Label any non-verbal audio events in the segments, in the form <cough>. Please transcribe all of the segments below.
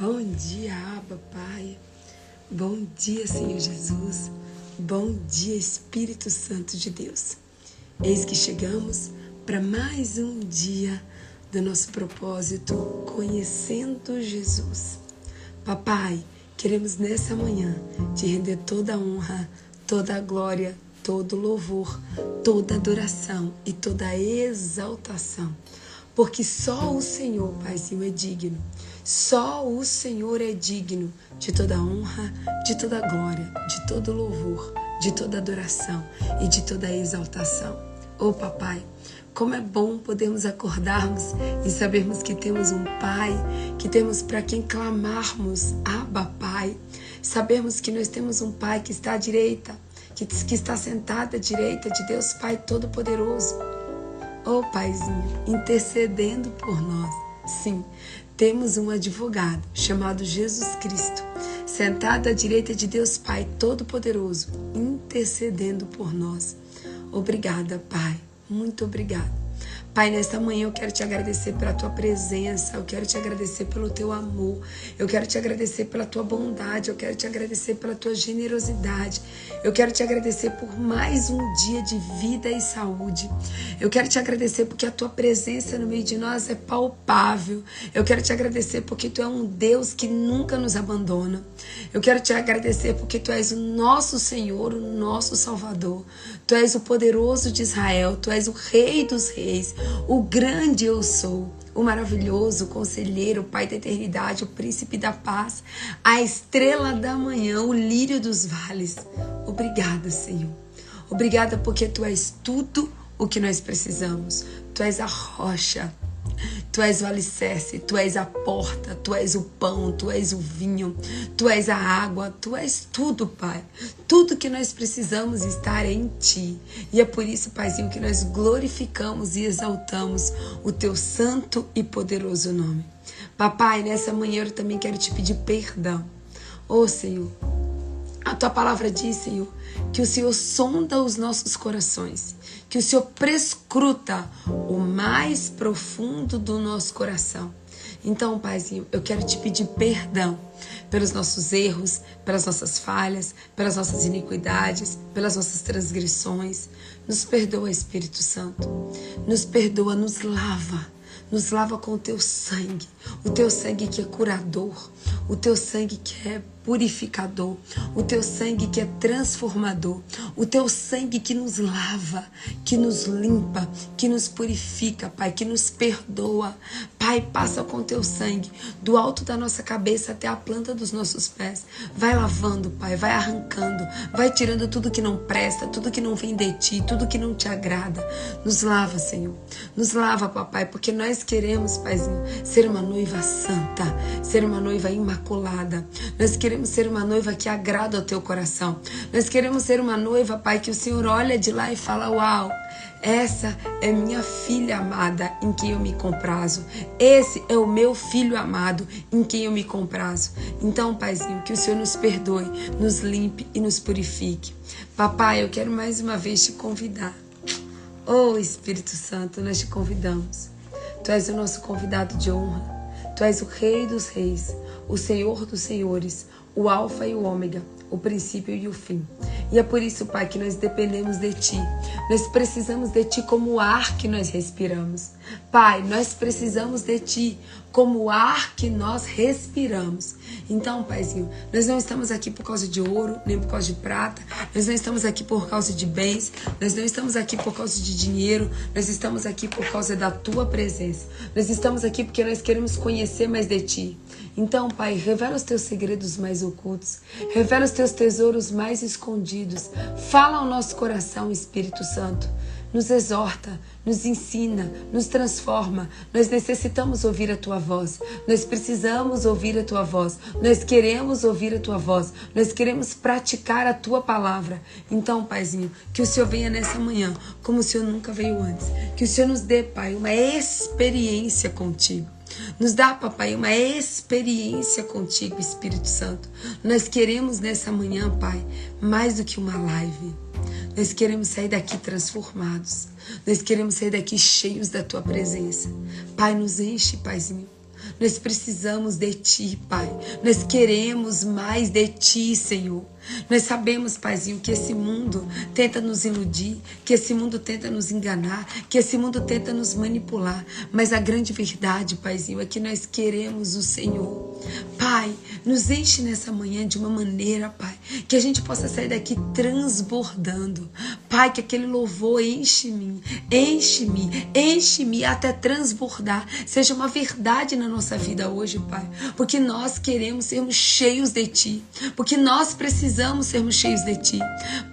Bom dia, Abba, Pai. Bom dia, Senhor Jesus. Bom dia, Espírito Santo de Deus. Eis que chegamos para mais um dia do nosso propósito, conhecendo Jesus. Papai, queremos nessa manhã te render toda a honra, toda a glória, todo louvor, toda adoração e toda exaltação porque só o Senhor, Paizinho, é digno. Só o Senhor é digno de toda honra, de toda glória, de todo louvor, de toda adoração e de toda exaltação. Oh, papai, como é bom podermos acordarmos e sabermos que temos um Pai, que temos para quem clamarmos, Abba, Pai. Sabermos que nós temos um Pai que está à direita, que, que está sentado à direita de Deus Pai Todo-Poderoso oh Paizinho, intercedendo por nós. Sim, temos um advogado chamado Jesus Cristo, sentado à direita de Deus Pai Todo-Poderoso, intercedendo por nós. Obrigada, Pai. Muito obrigada. Pai, nesta manhã eu quero te agradecer pela tua presença, eu quero te agradecer pelo teu amor, eu quero te agradecer pela tua bondade, eu quero te agradecer pela tua generosidade, eu quero te agradecer por mais um dia de vida e saúde. Eu quero te agradecer porque a tua presença no meio de nós é palpável. Eu quero te agradecer porque tu é um Deus que nunca nos abandona. Eu quero te agradecer porque tu és o nosso Senhor, o nosso Salvador. Tu és o poderoso de Israel, tu és o Rei dos Reis, o grande eu sou, o maravilhoso conselheiro, o Pai da eternidade, o príncipe da paz, a estrela da manhã, o lírio dos vales. Obrigada, Senhor. Obrigada porque tu és tudo o que nós precisamos. Tu és a rocha. Tu és o alicerce, tu és a porta, tu és o pão, tu és o vinho, tu és a água, tu és tudo, Pai. Tudo que nós precisamos estar em Ti. E é por isso, Paizinho, que nós glorificamos e exaltamos o Teu santo e poderoso nome. Papai, nessa manhã eu também quero te pedir perdão. Ô oh, Senhor, a Tua palavra diz, Senhor, que o Senhor sonda os nossos corações que o Senhor prescruta o mais profundo do nosso coração. Então, Paizinho, eu quero te pedir perdão pelos nossos erros, pelas nossas falhas, pelas nossas iniquidades, pelas nossas transgressões. Nos perdoa, Espírito Santo. Nos perdoa, nos lava. Nos lava com o teu sangue, o teu sangue que é curador, o teu sangue que é purificador, o teu sangue que é transformador, o teu sangue que nos lava, que nos limpa, que nos purifica, Pai, que nos perdoa. Pai, passa com teu sangue do alto da nossa cabeça até a planta dos nossos pés. Vai lavando, Pai, vai arrancando, vai tirando tudo que não presta, tudo que não vem de ti, tudo que não te agrada. Nos lava, Senhor. Nos lava, papai, porque nós queremos, Paizinho, ser uma noiva santa, ser uma noiva imaculada. Nós queremos queremos ser uma noiva que agrada ao teu coração. Nós queremos ser uma noiva, Pai, que o Senhor olha de lá e fala: Uau, essa é minha filha amada em quem eu me comprazo. Esse é o meu filho amado em quem eu me comprazo. Então, Paizinho, que o Senhor nos perdoe, nos limpe e nos purifique. Papai, eu quero mais uma vez te convidar. Oh Espírito Santo, nós te convidamos. Tu és o nosso convidado de honra. Tu és o Rei dos Reis, o Senhor dos Senhores, o Alfa e o Ômega, o princípio e o fim. E é por isso, Pai, que nós dependemos de Ti. Nós precisamos de Ti como o ar que nós respiramos. Pai, nós precisamos de Ti como o ar que nós respiramos. Então, Paizinho, nós não estamos aqui por causa de ouro, nem por causa de prata. Nós não estamos aqui por causa de bens. Nós não estamos aqui por causa de dinheiro. Nós estamos aqui por causa da Tua presença. Nós estamos aqui porque nós queremos conhecer mais de Ti. Então, Pai, revela os teus segredos mais ocultos, revela os teus tesouros mais escondidos. Fala ao nosso coração, Espírito Santo. Nos exorta, nos ensina, nos transforma. Nós necessitamos ouvir a tua voz. Nós precisamos ouvir a tua voz. Nós queremos ouvir a tua voz. Nós queremos praticar a tua palavra. Então, Paizinho, que o Senhor venha nessa manhã como o Senhor nunca veio antes. Que o Senhor nos dê, Pai, uma experiência contigo. Nos dá, papai, uma experiência contigo, Espírito Santo. Nós queremos nessa manhã, Pai, mais do que uma live. Nós queremos sair daqui transformados. Nós queremos sair daqui cheios da tua presença. Pai, nos enche, Paizinho. Nós precisamos de Ti, Pai. Nós queremos mais de Ti, Senhor. Nós sabemos, Paizinho, que esse mundo tenta nos iludir, que esse mundo tenta nos enganar, que esse mundo tenta nos manipular. Mas a grande verdade, Paizinho, é que nós queremos o Senhor. Pai, nos enche nessa manhã de uma maneira, Pai, que a gente possa sair daqui transbordando. Pai, que aquele louvor enche-me, enche-me, enche-me até transbordar. Seja uma verdade na nossa vida hoje, Pai. Porque nós queremos sermos cheios de Ti. Porque nós precisamos precisamos sermos cheios de Ti.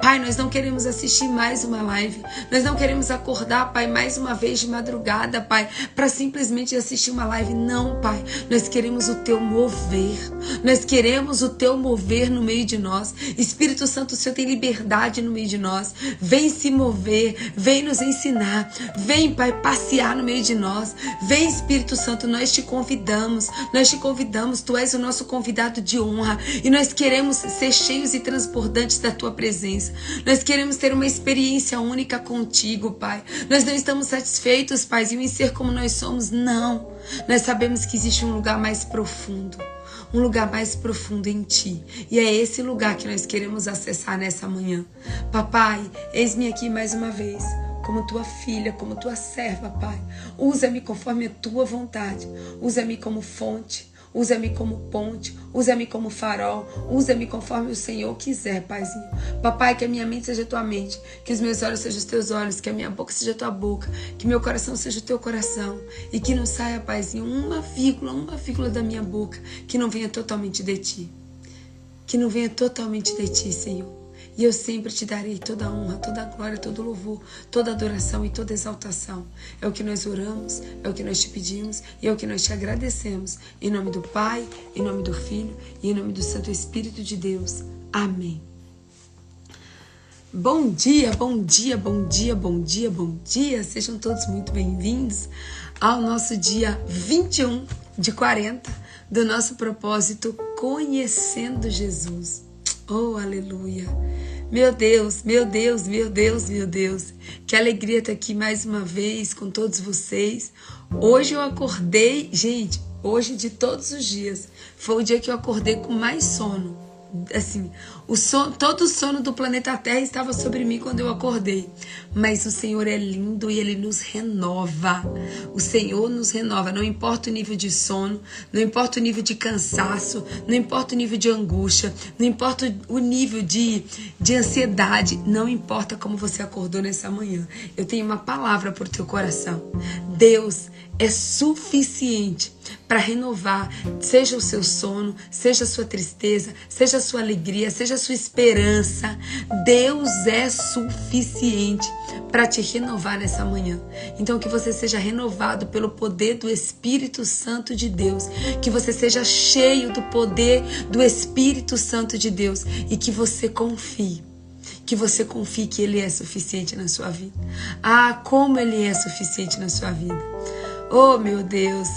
Pai, nós não queremos assistir mais uma live. Nós não queremos acordar, Pai, mais uma vez de madrugada, Pai, para simplesmente assistir uma live. Não, Pai. Nós queremos o Teu mover. Nós queremos o Teu mover no meio de nós. Espírito Santo, o Senhor tem liberdade no meio de nós. Vem se mover, vem nos ensinar. Vem, Pai, passear no meio de nós. Vem, Espírito Santo, nós te convidamos. Nós te convidamos. Tu és o nosso convidado de honra. E nós queremos ser cheios e transbordantes da tua presença. Nós queremos ter uma experiência única contigo, Pai. Nós não estamos satisfeitos, Paizinho, em ser como nós somos, não. Nós sabemos que existe um lugar mais profundo um lugar mais profundo em ti. E é esse lugar que nós queremos acessar nessa manhã. Papai, eis-me aqui mais uma vez, como tua filha, como tua serva, Pai. Usa-me conforme a tua vontade. Usa-me como fonte. Usa-me como ponte, usa-me como farol, usa-me conforme o Senhor quiser, Paizinho. Papai, que a minha mente seja tua mente, que os meus olhos sejam os teus olhos, que a minha boca seja tua boca, que meu coração seja o teu coração e que não saia, Paizinho, uma vírgula, uma vírgula da minha boca que não venha totalmente de ti. Que não venha totalmente de ti, Senhor. E eu sempre te darei toda a honra, toda a glória, todo o louvor, toda a adoração e toda a exaltação. É o que nós oramos, é o que nós te pedimos e é o que nós te agradecemos. Em nome do Pai, em nome do Filho e em nome do Santo Espírito de Deus. Amém. Bom dia, bom dia, bom dia, bom dia, bom dia. Sejam todos muito bem-vindos ao nosso dia 21 de 40 do nosso propósito Conhecendo Jesus. Oh, aleluia. Meu Deus, meu Deus, meu Deus, meu Deus. Que alegria estar aqui mais uma vez com todos vocês. Hoje eu acordei, gente, hoje de todos os dias, foi o dia que eu acordei com mais sono assim, o sono, todo o sono do planeta Terra estava sobre mim quando eu acordei. Mas o Senhor é lindo e ele nos renova. O Senhor nos renova, não importa o nível de sono, não importa o nível de cansaço, não importa o nível de angústia, não importa o nível de, de ansiedade, não importa como você acordou nessa manhã. Eu tenho uma palavra por teu coração. Deus é suficiente para renovar, seja o seu sono, seja a sua tristeza, seja a sua alegria, seja a sua esperança. Deus é suficiente para te renovar nessa manhã. Então que você seja renovado pelo poder do Espírito Santo de Deus, que você seja cheio do poder do Espírito Santo de Deus e que você confie que você confie que Ele é suficiente na sua vida. Ah, como Ele é suficiente na sua vida. Oh, meu Deus!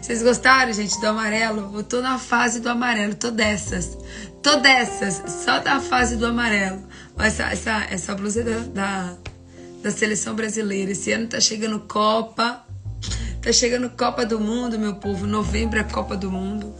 Vocês gostaram, gente, do amarelo? Eu tô na fase do amarelo, tô dessas. Tô dessas, só da fase do amarelo. Essa, essa, essa blusa da, da, da seleção brasileira. Esse ano tá chegando Copa. Tá chegando Copa do Mundo, meu povo. Novembro é Copa do Mundo.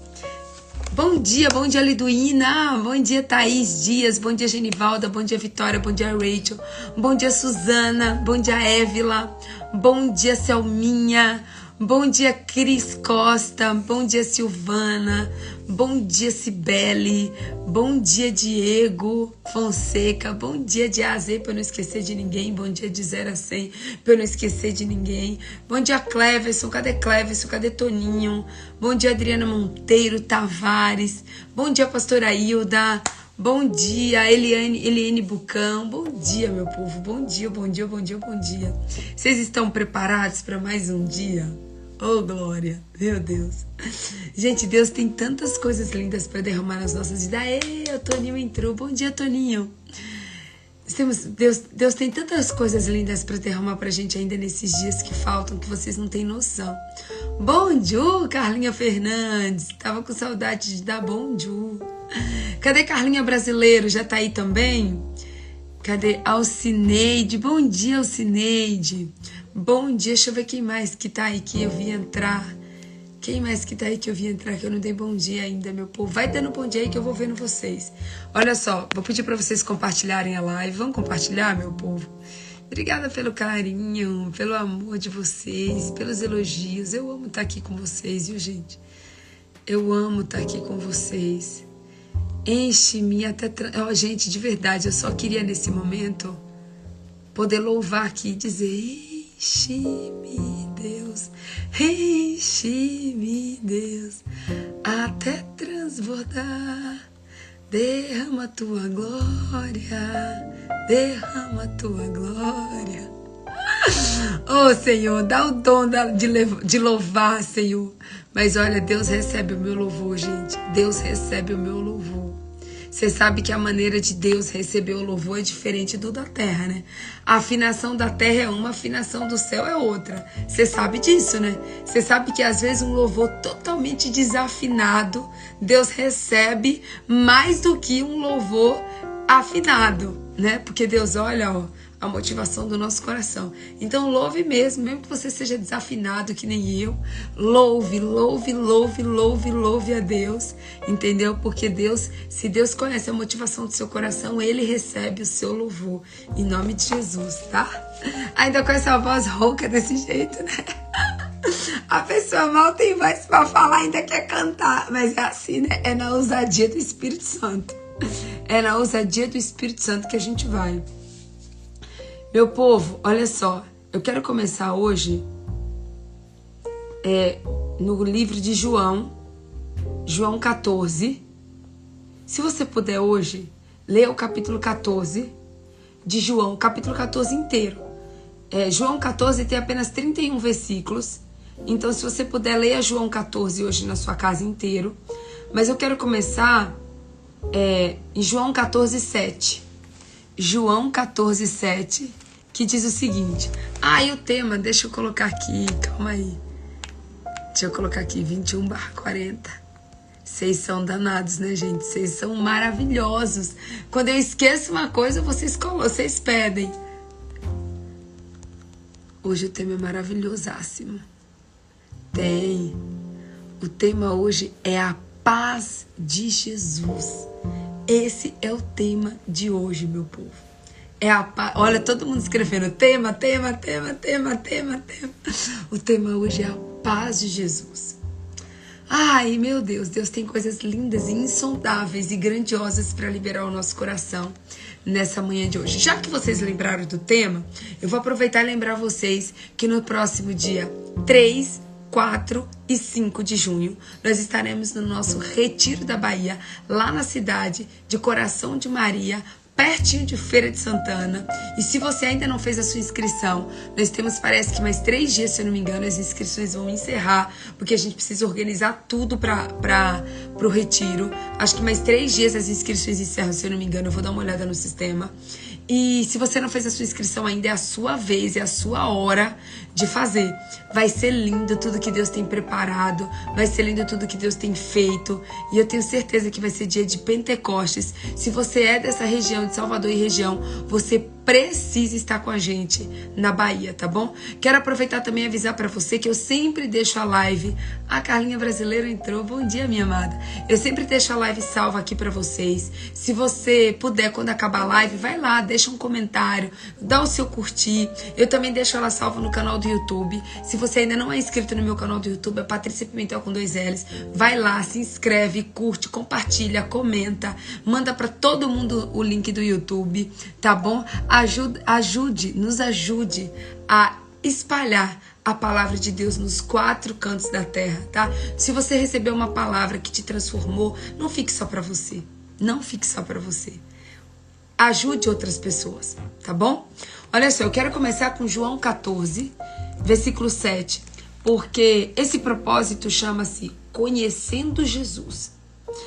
Bom dia, bom dia Liduína, bom dia Thaís Dias, bom dia Genivalda, bom dia Vitória, bom dia Rachel, bom dia Suzana, bom dia Évila, bom dia Selminha, Bom dia, Cris Costa. Bom dia, Silvana. Bom dia, Cibele. Bom dia, Diego Fonseca. Bom dia, de A a Z, para eu não esquecer de ninguém. Bom dia, de 0 a 100, para eu não esquecer de ninguém. Bom dia, Cleverson. Cadê Cleverson? Cadê Toninho? Bom dia, Adriana Monteiro Tavares. Bom dia, pastora Hilda. Bom dia, Eliane, Eliane Bucão. Bom dia, meu povo. Bom dia, bom dia, bom dia, bom dia. Vocês estão preparados para mais um dia? Oh, glória! Meu Deus! Gente, Deus tem tantas coisas lindas para derramar nas nossas vidas. Aê, o Toninho entrou. Bom dia, Toninho! Temos, Deus, Deus tem tantas coisas lindas para derramar para a gente ainda nesses dias que faltam que vocês não têm noção. Bom dia, Carlinha Fernandes. Tava com saudade de dar bom dia. Cadê Carlinha Brasileiro? Já tá aí também? Cadê Alcineide? Bom dia, Alcineide. Bom dia, deixa eu ver quem mais que tá aí que eu vi entrar. Quem mais que tá aí que eu vim entrar que eu não dei bom dia ainda, meu povo? Vai dando bom dia aí que eu vou vendo vocês. Olha só, vou pedir para vocês compartilharem a live. Vamos compartilhar, meu povo? Obrigada pelo carinho, pelo amor de vocês, pelos elogios. Eu amo estar aqui com vocês, viu, gente? Eu amo estar aqui com vocês. Enche-me até. Oh, gente, de verdade, eu só queria nesse momento poder louvar aqui e dizer: Enche-me, Deus, enche-me, Deus, até transbordar. Derrama tua glória, derrama tua glória. Oh Senhor, dá o dom de louvar, Senhor. Mas olha, Deus recebe o meu louvor, gente. Deus recebe o meu louvor. Você sabe que a maneira de Deus receber o louvor é diferente do da terra, né? A afinação da terra é uma, a afinação do céu é outra. Você sabe disso, né? Você sabe que às vezes um louvor totalmente desafinado, Deus recebe mais do que um louvor afinado, né? Porque Deus olha, ó, a motivação do nosso coração. Então louve mesmo, mesmo que você seja desafinado que nem eu, louve, louve, louve, louve, louve a Deus, entendeu? Porque Deus, se Deus conhece a motivação do seu coração, ele recebe o seu louvor em nome de Jesus, tá? Ainda com essa voz rouca desse jeito, né? <laughs> A pessoa mal tem voz para falar, ainda quer cantar, mas é assim, né? É na ousadia do Espírito Santo. É na ousadia do Espírito Santo que a gente vai. Meu povo, olha só, eu quero começar hoje é, no livro de João, João 14. Se você puder hoje, leia o capítulo 14 de João, capítulo 14 inteiro. É, João 14 tem apenas 31 versículos, então se você puder, leia João 14 hoje na sua casa inteiro. Mas eu quero começar é, em João 14, 7. João 14, 7 que diz o seguinte. Ah, e o tema, deixa eu colocar aqui, calma aí. Deixa eu colocar aqui 21 barra 40. Vocês são danados, né, gente? Vocês são maravilhosos. Quando eu esqueço uma coisa, vocês, vocês pedem. Hoje o tema é maravilhosíssimo. Tem. O tema hoje é a paz de Jesus. Esse é o tema de hoje, meu povo. É a paz. Olha, todo mundo escrevendo tema, tema, tema, tema, tema, tema. O tema hoje é a paz de Jesus. Ai, meu Deus, Deus tem coisas lindas e insondáveis e grandiosas para liberar o nosso coração nessa manhã de hoje. Já que vocês lembraram do tema, eu vou aproveitar e lembrar vocês que no próximo dia 3, 4 e 5 de junho, nós estaremos no nosso Retiro da Bahia, lá na cidade de Coração de Maria, pertinho de Feira de Santana. E se você ainda não fez a sua inscrição, nós temos, parece que mais três dias, se eu não me engano, as inscrições vão encerrar, porque a gente precisa organizar tudo para o retiro. Acho que mais três dias as inscrições encerram, se eu não me engano, eu vou dar uma olhada no sistema. E se você não fez a sua inscrição ainda, é a sua vez, é a sua hora de fazer. Vai ser lindo tudo que Deus tem preparado, vai ser lindo tudo que Deus tem feito. E eu tenho certeza que vai ser dia de Pentecostes. Se você é dessa região, de Salvador e região, você precisa estar com a gente na Bahia, tá bom? Quero aproveitar também e avisar para você que eu sempre deixo a live. A Carlinha Brasileira entrou. Bom dia, minha amada. Eu sempre deixo a live salva aqui para vocês. Se você puder, quando acabar a live, vai lá, deixa um comentário, dá o seu curtir. Eu também deixo ela salva no canal do YouTube. Se você ainda não é inscrito no meu canal do YouTube, é Patrícia Pimentel com dois L's. Vai lá, se inscreve, curte, compartilha, comenta, manda para todo mundo o link do YouTube, tá bom? Ajude, ajude, nos ajude a espalhar a palavra de Deus nos quatro cantos da terra, tá? Se você recebeu uma palavra que te transformou, não fique só para você. Não fique só para você. Ajude outras pessoas, tá bom? Olha só, eu quero começar com João 14, versículo 7, porque esse propósito chama-se Conhecendo Jesus.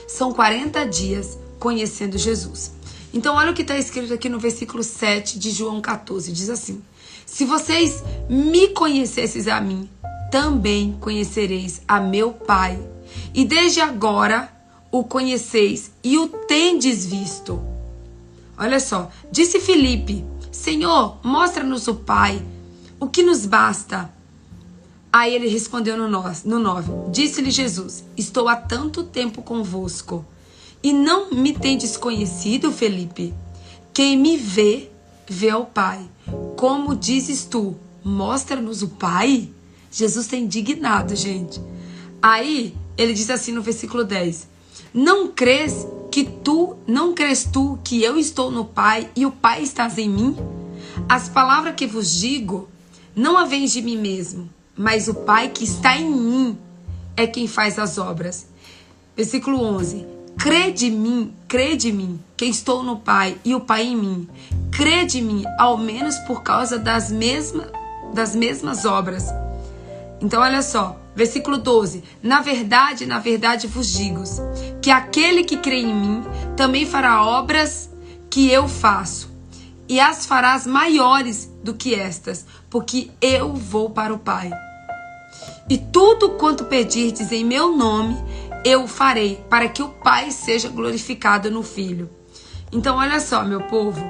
São 40 dias conhecendo Jesus. Então, olha o que está escrito aqui no versículo 7 de João 14: diz assim: Se vocês me conhecesseis a mim, também conhecereis a meu Pai. E desde agora o conheceis e o tendes visto. Olha só, disse Filipe: Senhor, mostra-nos o Pai, o que nos basta. Aí ele respondeu no 9: Disse-lhe Jesus: Estou há tanto tempo convosco e não me tendes conhecido, Felipe? Quem me vê, vê ao Pai. Como dizes tu, mostra-nos o Pai? Jesus está indignado, gente. Aí ele diz assim no versículo 10: Não crês que tu, não crês tu que eu estou no Pai e o Pai estás em mim? As palavras que vos digo não a vêm de mim mesmo, mas o Pai que está em mim é quem faz as obras. Versículo 11: Crê de mim, crê de mim, que estou no Pai e o Pai em mim. Crê de mim, ao menos por causa das mesmas, das mesmas obras. Então, olha só, versículo 12: Na verdade, na verdade vos digo que aquele que crê em mim também fará obras que eu faço, e as farás maiores do que estas, porque eu vou para o Pai. E tudo quanto pedirdes em meu nome, eu farei, para que o Pai seja glorificado no Filho. Então, olha só, meu povo.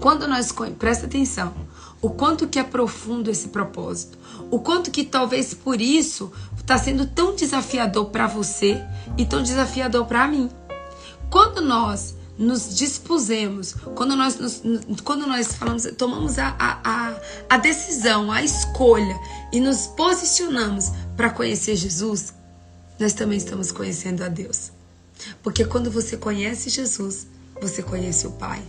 Quando nós presta atenção, o quanto que é profundo esse propósito, o quanto que talvez por isso está sendo tão desafiador para você e tão desafiador para mim. Quando nós nos dispusemos, quando nós, nos, quando nós falamos, tomamos a, a, a decisão, a escolha e nos posicionamos para conhecer Jesus, nós também estamos conhecendo a Deus. Porque quando você conhece Jesus, você conhece o Pai.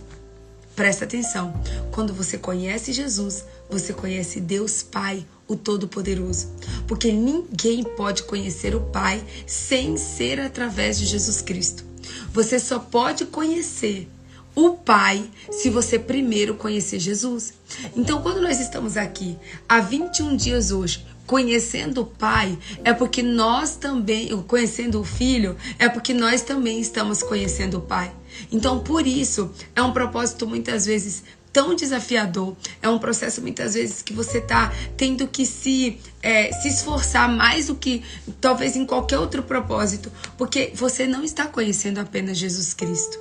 Presta atenção. Quando você conhece Jesus, você conhece Deus Pai, o Todo-Poderoso. Porque ninguém pode conhecer o Pai sem ser através de Jesus Cristo. Você só pode conhecer o Pai se você primeiro conhecer Jesus. Então, quando nós estamos aqui há 21 dias hoje, conhecendo o Pai, é porque nós também, conhecendo o Filho, é porque nós também estamos conhecendo o Pai. Então, por isso, é um propósito muitas vezes tão desafiador. É um processo muitas vezes que você está tendo que se, é, se esforçar mais do que talvez em qualquer outro propósito, porque você não está conhecendo apenas Jesus Cristo.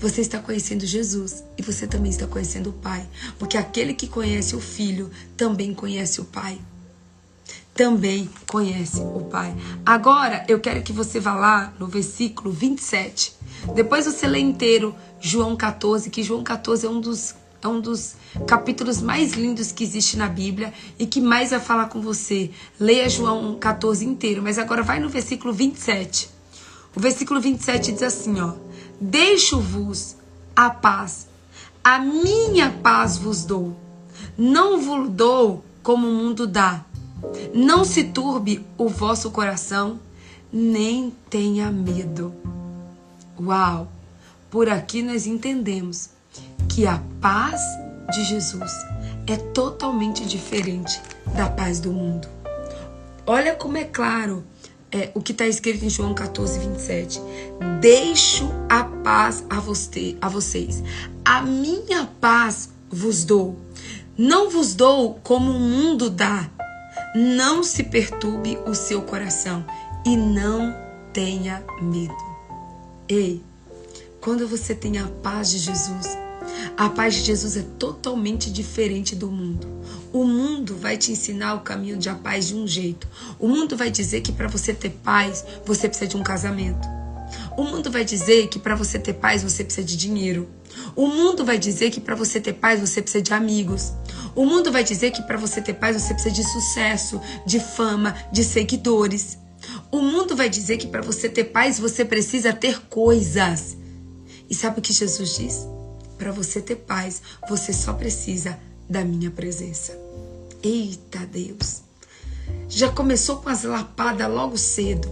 Você está conhecendo Jesus e você também está conhecendo o Pai, porque aquele que conhece o Filho também conhece o Pai. Também conhece o Pai. Agora eu quero que você vá lá no versículo 27 depois você lê inteiro João 14, que João 14 é um dos é um dos capítulos mais lindos que existe na Bíblia e que mais vai falar com você. Leia João 14 inteiro, mas agora vai no versículo 27. O versículo 27 diz assim, ó: Deixo-vos a paz. A minha paz vos dou. Não vos dou como o mundo dá. Não se turbe o vosso coração, nem tenha medo. Uau! Por aqui nós entendemos que a paz de Jesus é totalmente diferente da paz do mundo. Olha como é claro é, o que está escrito em João 14, 27. Deixo a paz a, você, a vocês. A minha paz vos dou. Não vos dou como o mundo dá. Não se perturbe o seu coração e não tenha medo. Ei, quando você tem a paz de Jesus, a paz de Jesus é totalmente diferente do mundo. O mundo vai te ensinar o caminho de a paz de um jeito. O mundo vai dizer que para você ter paz, você precisa de um casamento. O mundo vai dizer que para você ter paz, você precisa de dinheiro. O mundo vai dizer que para você ter paz, você precisa de amigos. O mundo vai dizer que para você ter paz, você precisa de sucesso, de fama, de seguidores. O mundo vai dizer que para você ter paz você precisa ter coisas. E sabe o que Jesus diz? Para você ter paz, você só precisa da minha presença. Eita Deus! Já começou com as lapadas logo cedo.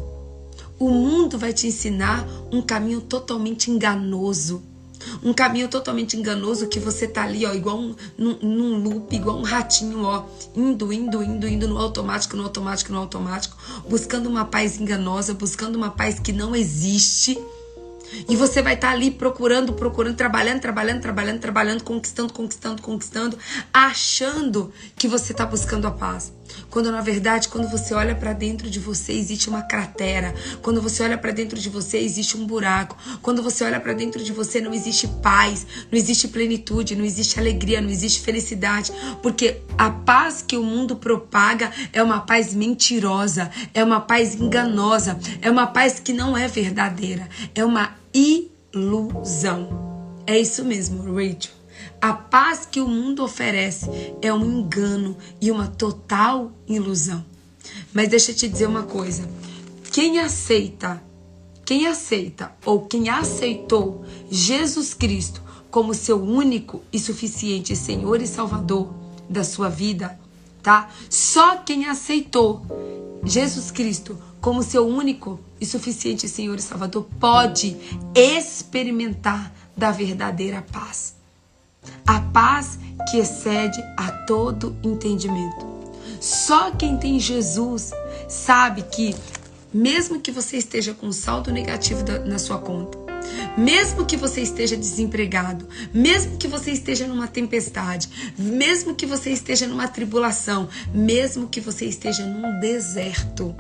O mundo vai te ensinar um caminho totalmente enganoso. Um caminho totalmente enganoso que você tá ali, ó, igual um, num, num loop, igual um ratinho, ó, indo, indo, indo, indo no automático, no automático, no automático, buscando uma paz enganosa, buscando uma paz que não existe. E você vai estar tá ali procurando, procurando, trabalhando, trabalhando, trabalhando, trabalhando, conquistando, conquistando, conquistando, achando que você está buscando a paz. Quando na verdade, quando você olha para dentro de você, existe uma cratera. Quando você olha para dentro de você, existe um buraco. Quando você olha para dentro de você, não existe paz, não existe plenitude, não existe alegria, não existe felicidade, porque a paz que o mundo propaga é uma paz mentirosa, é uma paz enganosa, é uma paz que não é verdadeira, é uma ilusão. É isso mesmo, Rachel. A paz que o mundo oferece é um engano e uma total ilusão. Mas deixa eu te dizer uma coisa: quem aceita, quem aceita ou quem aceitou Jesus Cristo como seu único e suficiente Senhor e Salvador da sua vida, tá? Só quem aceitou Jesus Cristo como seu único e suficiente Senhor e Salvador pode experimentar da verdadeira paz. A paz que excede a todo entendimento. Só quem tem Jesus sabe que, mesmo que você esteja com saldo negativo na sua conta, mesmo que você esteja desempregado, mesmo que você esteja numa tempestade, mesmo que você esteja numa tribulação, mesmo que você esteja num deserto,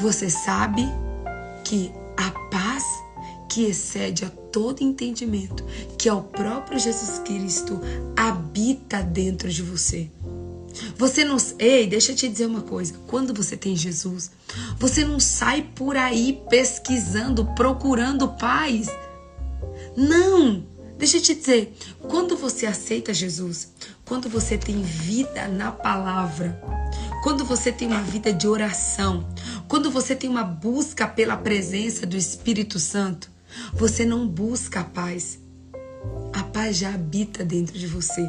você sabe que a paz que excede a todo entendimento, que é o próprio Jesus Cristo, habita dentro de você. Você não. Ei, deixa eu te dizer uma coisa. Quando você tem Jesus, você não sai por aí pesquisando, procurando paz. Não! Deixa eu te dizer. Quando você aceita Jesus, quando você tem vida na palavra, quando você tem uma vida de oração, quando você tem uma busca pela presença do Espírito Santo, você não busca a paz. A paz já habita dentro de você.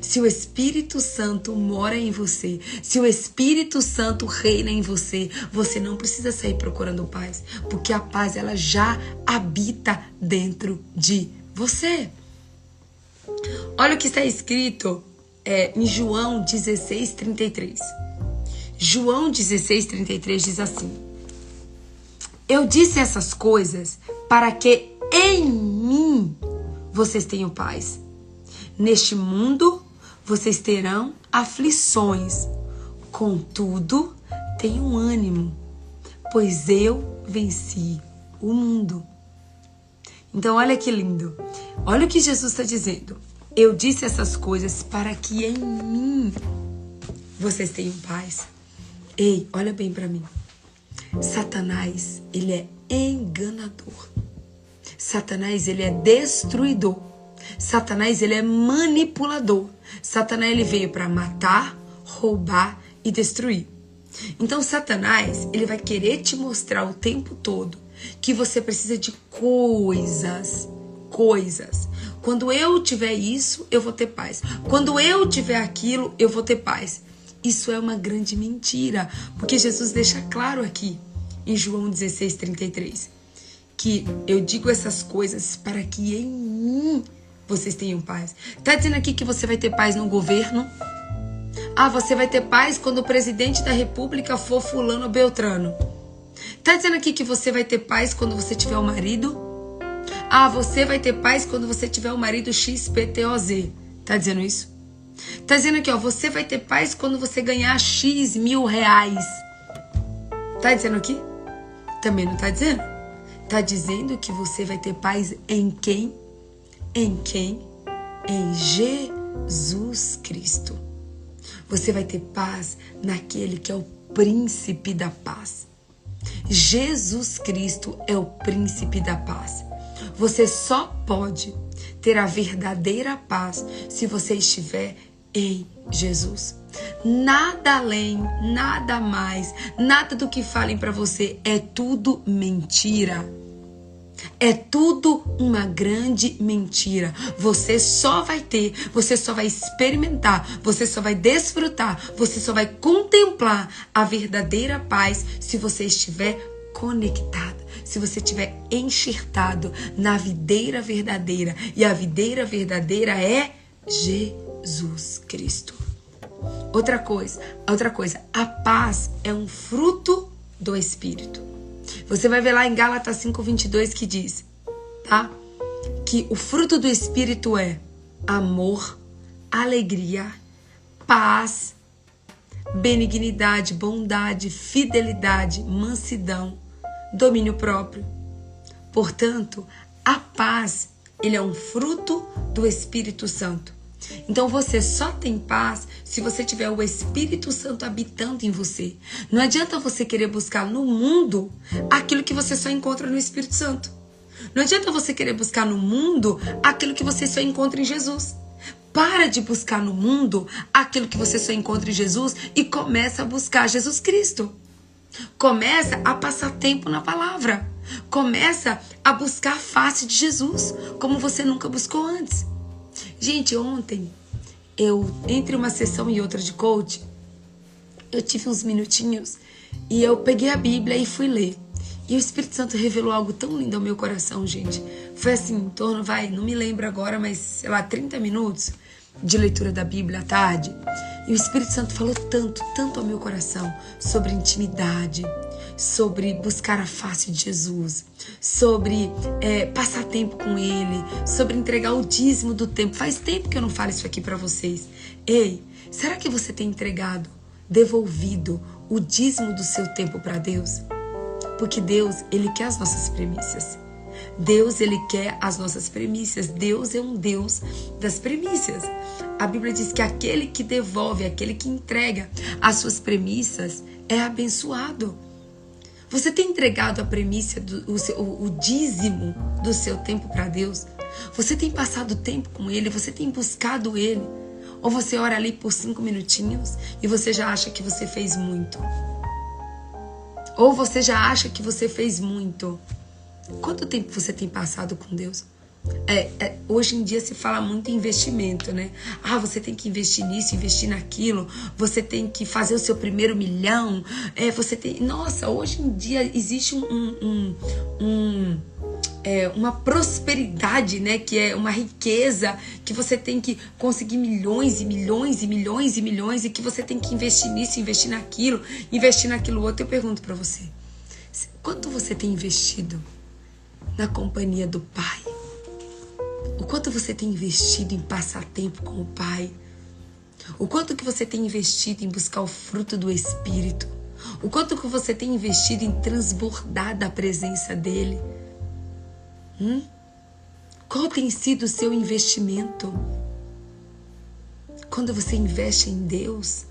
Se o Espírito Santo mora em você, se o Espírito Santo reina em você, você não precisa sair procurando paz, porque a paz ela já habita dentro de você. Olha o que está escrito é, em João 16, 33. João 16, 33 diz assim: Eu disse essas coisas para que em mim vocês tenham paz. Neste mundo vocês terão aflições, contudo, tenham ânimo, pois eu venci o mundo. Então, olha que lindo. Olha o que Jesus está dizendo. Eu disse essas coisas para que em mim vocês tenham paz. Ei, olha bem para mim. Satanás, ele é enganador. Satanás, ele é destruidor. Satanás, ele é manipulador. Satanás, ele veio para matar, roubar e destruir. Então, Satanás, ele vai querer te mostrar o tempo todo que você precisa de coisas, coisas. Quando eu tiver isso, eu vou ter paz. Quando eu tiver aquilo, eu vou ter paz. Isso é uma grande mentira, porque Jesus deixa claro aqui em João 16, 33 que eu digo essas coisas para que em mim vocês tenham paz. Tá dizendo aqui que você vai ter paz no governo? Ah, você vai ter paz quando o presidente da república for fulano beltrano. Tá dizendo aqui que você vai ter paz quando você tiver um marido? Ah, você vai ter paz quando você tiver um marido XPTOZ. Tá dizendo isso? Tá dizendo aqui, ó, você vai ter paz quando você ganhar X mil reais. Tá dizendo aqui? Também não tá dizendo? Tá dizendo que você vai ter paz em quem? Em quem? Em Jesus Cristo. Você vai ter paz naquele que é o príncipe da paz. Jesus Cristo é o príncipe da paz. Você só pode ter a verdadeira paz se você estiver em Jesus. Nada além, nada mais, nada do que falem para você é tudo mentira. É tudo uma grande mentira. Você só vai ter, você só vai experimentar, você só vai desfrutar, você só vai contemplar a verdadeira paz se você estiver conectado, se você estiver enxertado na videira verdadeira. E a videira verdadeira é Jesus Cristo. Outra coisa, outra coisa, a paz é um fruto do Espírito. Você vai ver lá em Gálatas 5:22 que diz, tá? Que o fruto do Espírito é amor, alegria, paz, benignidade, bondade, fidelidade, mansidão, domínio próprio. Portanto, a paz, ele é um fruto do Espírito Santo. Então você só tem paz se você tiver o Espírito Santo habitando em você. Não adianta você querer buscar no mundo aquilo que você só encontra no Espírito Santo. Não adianta você querer buscar no mundo aquilo que você só encontra em Jesus. Para de buscar no mundo aquilo que você só encontra em Jesus e começa a buscar Jesus Cristo. Começa a passar tempo na palavra. Começa a buscar a face de Jesus, como você nunca buscou antes. Gente, ontem eu entre uma sessão e outra de coach, eu tive uns minutinhos e eu peguei a Bíblia e fui ler. E o Espírito Santo revelou algo tão lindo ao meu coração, gente. Foi assim, em torno, vai, não me lembro agora, mas sei lá, 30 minutos de leitura da Bíblia à tarde. E o Espírito Santo falou tanto, tanto ao meu coração sobre intimidade, sobre buscar a face de Jesus, sobre é, passar tempo com Ele, sobre entregar o dízimo do tempo. Faz tempo que eu não falo isso aqui para vocês. Ei, será que você tem entregado, devolvido o dízimo do seu tempo para Deus? Porque Deus, Ele quer as nossas premissas. Deus, Ele quer as nossas premissas. Deus é um Deus das premissas. A Bíblia diz que aquele que devolve, aquele que entrega as suas premissas é abençoado. Você tem entregado a premissa, do, o, o, o dízimo do seu tempo para Deus? Você tem passado tempo com Ele? Você tem buscado Ele? Ou você ora ali por cinco minutinhos e você já acha que você fez muito? Ou você já acha que você fez muito? Quanto tempo você tem passado com Deus? É, é, hoje em dia se fala muito em investimento, né? Ah, você tem que investir nisso, investir naquilo, você tem que fazer o seu primeiro milhão. É, você tem. Nossa, hoje em dia existe um, um, um é, uma prosperidade, né? Que é uma riqueza que você tem que conseguir milhões e milhões e milhões e milhões e que você tem que investir nisso, investir naquilo, investir naquilo outro. Eu pergunto para você, quanto você tem investido na companhia do Pai? O quanto você tem investido em passar tempo com o Pai? O quanto que você tem investido em buscar o fruto do Espírito? O quanto que você tem investido em transbordar da presença dele? Hum? Qual tem sido o seu investimento? Quando você investe em Deus,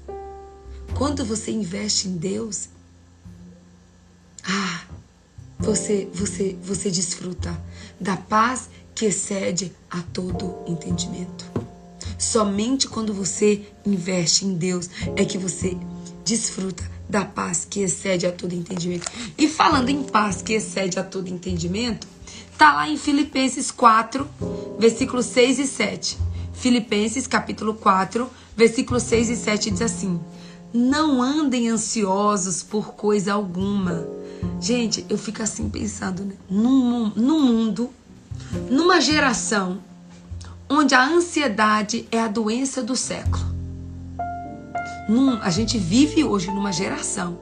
quando você investe em Deus, ah, você você você desfruta da paz que excede a todo entendimento. Somente quando você investe em Deus é que você desfruta da paz que excede a todo entendimento. E falando em paz que excede a todo entendimento, tá lá em Filipenses 4, versículos 6 e 7. Filipenses capítulo 4, versículos 6 e 7 diz assim: Não andem ansiosos por coisa alguma. Gente, eu fico assim pensando, né? No, no mundo numa geração onde a ansiedade é a doença do século. Num, a gente vive hoje numa geração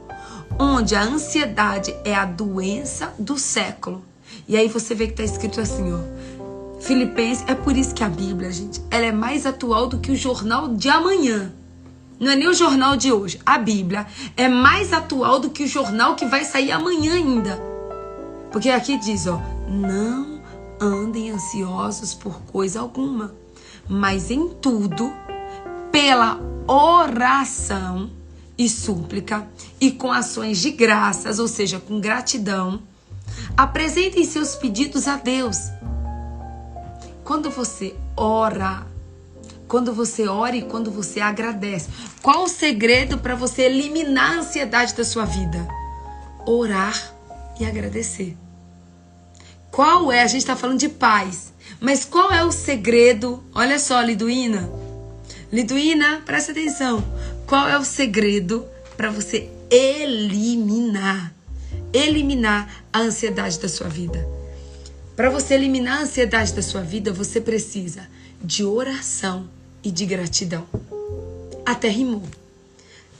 onde a ansiedade é a doença do século. E aí você vê que está escrito assim, ó. Filipenses, é por isso que a Bíblia, gente, ela é mais atual do que o jornal de amanhã. Não é nem o jornal de hoje. A Bíblia é mais atual do que o jornal que vai sair amanhã ainda. Porque aqui diz, ó, não andem ansiosos por coisa alguma, mas em tudo, pela oração e súplica e com ações de graças, ou seja, com gratidão, apresentem seus pedidos a Deus. Quando você ora, quando você ora e quando você agradece, qual o segredo para você eliminar a ansiedade da sua vida? Orar e agradecer. Qual é? A gente está falando de paz. Mas qual é o segredo? Olha só, Liduína. Liduína, presta atenção. Qual é o segredo para você eliminar? Eliminar a ansiedade da sua vida. Para você eliminar a ansiedade da sua vida, você precisa de oração e de gratidão. Até rimou.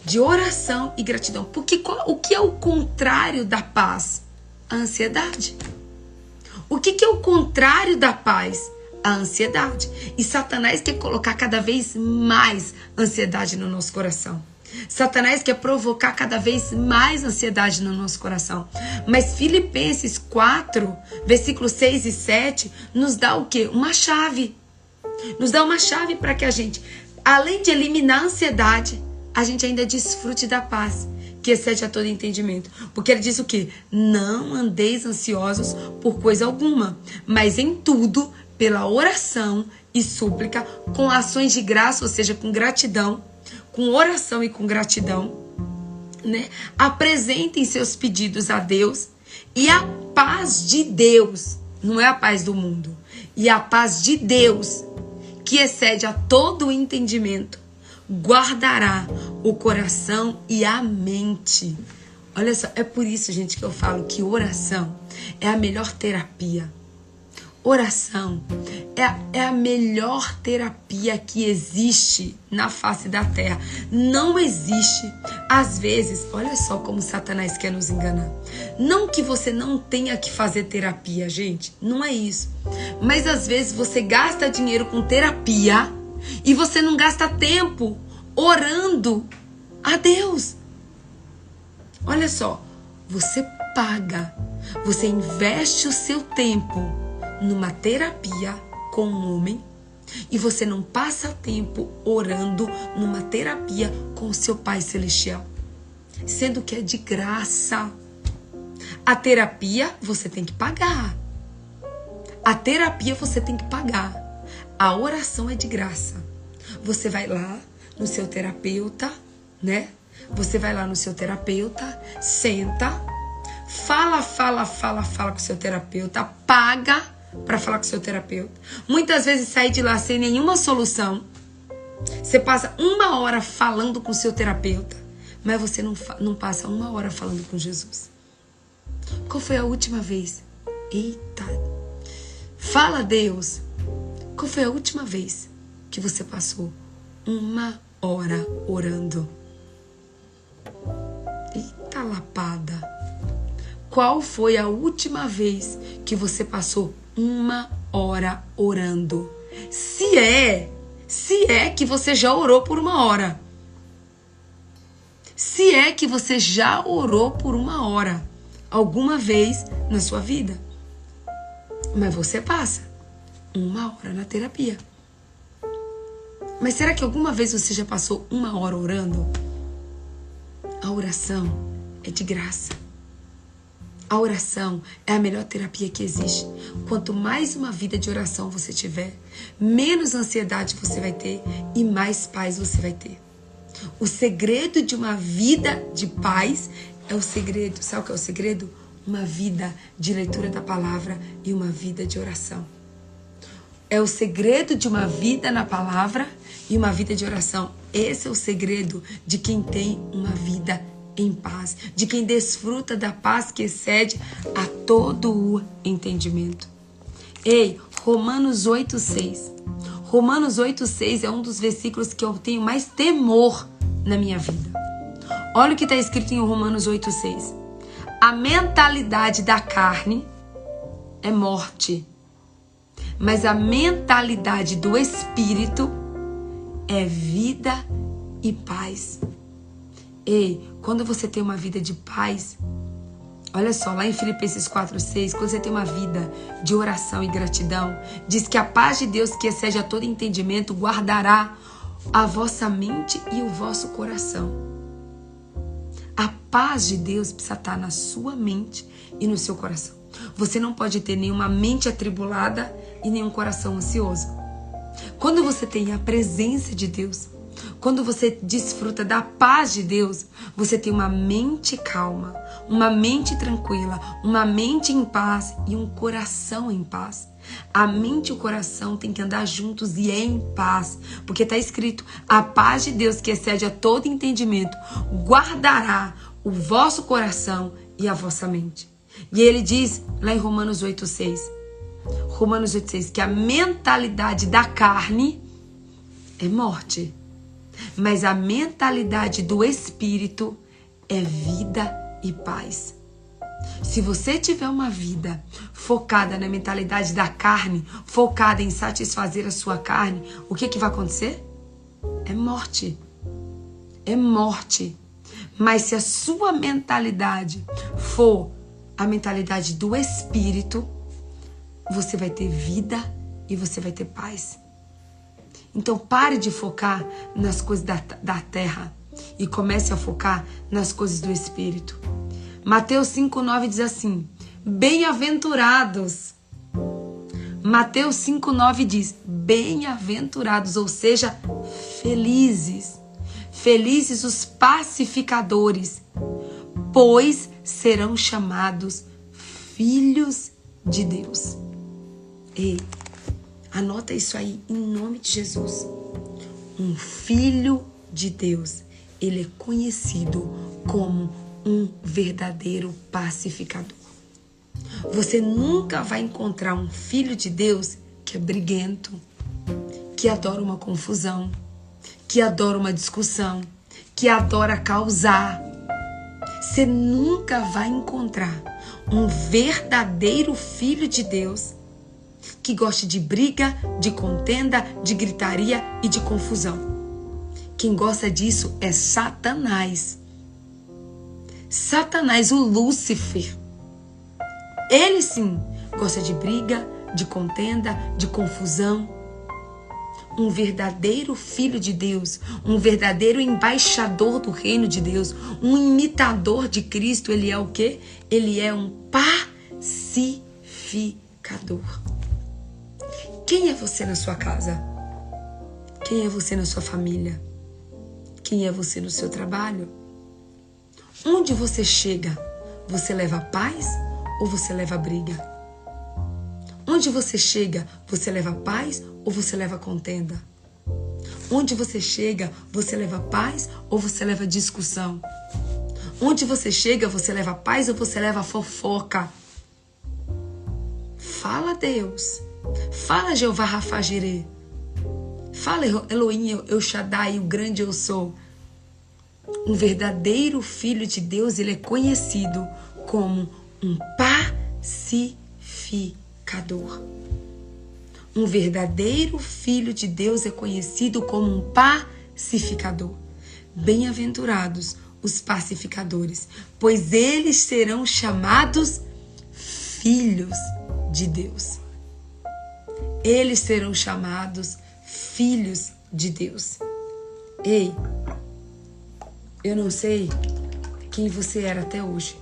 De oração e gratidão. Porque qual, o que é o contrário da paz? A ansiedade. O que, que é o contrário da paz? A ansiedade. E Satanás quer colocar cada vez mais ansiedade no nosso coração. Satanás quer provocar cada vez mais ansiedade no nosso coração. Mas Filipenses 4, versículos 6 e 7, nos dá o quê? Uma chave. Nos dá uma chave para que a gente, além de eliminar a ansiedade, a gente ainda desfrute da paz que excede a todo entendimento. Porque ele diz o quê? Não andeis ansiosos por coisa alguma, mas em tudo, pela oração e súplica, com ações de graça, ou seja, com gratidão, com oração e com gratidão, né? Apresentem seus pedidos a Deus e a paz de Deus, não é a paz do mundo, e a paz de Deus, que excede a todo entendimento, guardará o coração e a mente. Olha só, é por isso, gente, que eu falo que oração é a melhor terapia. Oração é, é a melhor terapia que existe na face da terra. Não existe. Às vezes, olha só como Satanás quer nos enganar. Não que você não tenha que fazer terapia, gente. Não é isso. Mas às vezes você gasta dinheiro com terapia e você não gasta tempo orando a Deus. Olha só, você paga, você investe o seu tempo numa terapia com um homem e você não passa tempo orando numa terapia com o seu Pai Celestial, sendo que é de graça. A terapia você tem que pagar. A terapia você tem que pagar. A oração é de graça. Você vai lá no seu terapeuta, né? Você vai lá no seu terapeuta, senta, fala, fala, fala, fala com o seu terapeuta, paga para falar com o seu terapeuta. Muitas vezes sai de lá sem nenhuma solução. Você passa uma hora falando com o seu terapeuta, mas você não, não passa uma hora falando com Jesus. Qual foi a última vez? Eita! Fala, Deus! Qual foi a última vez que você passou uma hora orando? Eita lapada! Qual foi a última vez que você passou uma hora orando. Se é, se é que você já orou por uma hora. Se é que você já orou por uma hora alguma vez na sua vida. Mas você passa uma hora na terapia. Mas será que alguma vez você já passou uma hora orando? A oração é de graça. A oração é a melhor terapia que existe. Quanto mais uma vida de oração você tiver, menos ansiedade você vai ter e mais paz você vai ter. O segredo de uma vida de paz é o segredo. Sabe o que é o segredo? Uma vida de leitura da palavra e uma vida de oração. É o segredo de uma vida na palavra e uma vida de oração. Esse é o segredo de quem tem uma vida em paz, de quem desfruta da paz que excede a todo o entendimento. Ei, Romanos 8:6. Romanos 8:6 é um dos versículos que eu tenho mais temor na minha vida. Olha o que está escrito em Romanos 8:6. A mentalidade da carne é morte, mas a mentalidade do espírito é vida e paz. Ei, quando você tem uma vida de paz, olha só, lá em Filipenses 4:6, quando você tem uma vida de oração e gratidão, diz que a paz de Deus que excede a todo entendimento guardará a vossa mente e o vosso coração. A paz de Deus precisa estar na sua mente e no seu coração. Você não pode ter nenhuma mente atribulada e nenhum coração ansioso. Quando você tem a presença de Deus, quando você desfruta da paz de Deus, você tem uma mente calma, uma mente tranquila, uma mente em paz e um coração em paz. A mente e o coração têm que andar juntos e em paz, porque está escrito: a paz de Deus que excede a todo entendimento guardará o vosso coração e a vossa mente. E ele diz lá em Romanos 8,6, Romanos 8,6, que a mentalidade da carne é morte mas a mentalidade do espírito é vida e paz. Se você tiver uma vida focada na mentalidade da carne, focada em satisfazer a sua carne, o que, que vai acontecer? É morte. é morte. Mas se a sua mentalidade for a mentalidade do espírito, você vai ter vida e você vai ter paz. Então pare de focar nas coisas da, da terra e comece a focar nas coisas do espírito. Mateus 5,9 diz assim: Bem-aventurados. Mateus 5,9 diz: Bem-aventurados, ou seja, felizes. Felizes os pacificadores, pois serão chamados filhos de Deus. Ei, anota isso aí em nome de Jesus. Um filho de Deus, ele é conhecido como um verdadeiro pacificador. Você nunca vai encontrar um filho de Deus que é briguento, que adora uma confusão, que adora uma discussão, que adora causar. Você nunca vai encontrar um verdadeiro filho de Deus que goste de briga, de contenda, de gritaria e de confusão. Quem gosta disso é Satanás. Satanás, o Lúcifer. Ele sim gosta de briga, de contenda, de confusão um verdadeiro filho de Deus, um verdadeiro embaixador do reino de Deus, um imitador de Cristo, ele é o quê? Ele é um pacificador. Quem é você na sua casa? Quem é você na sua família? Quem é você no seu trabalho? Onde você chega? Você leva paz ou você leva briga? Onde você chega, você leva paz ou você leva contenda? Onde você chega, você leva paz ou você leva discussão? Onde você chega, você leva paz ou você leva fofoca? Fala Deus. Fala Jeová Rafagirê. Fala Elohim, eu Shaddai, o grande eu sou. Um verdadeiro filho de Deus, ele é conhecido como um pacificador. Um verdadeiro filho de Deus é conhecido como um pacificador. Bem-aventurados os pacificadores, pois eles serão chamados filhos de Deus. Eles serão chamados filhos de Deus. Ei, eu não sei quem você era até hoje,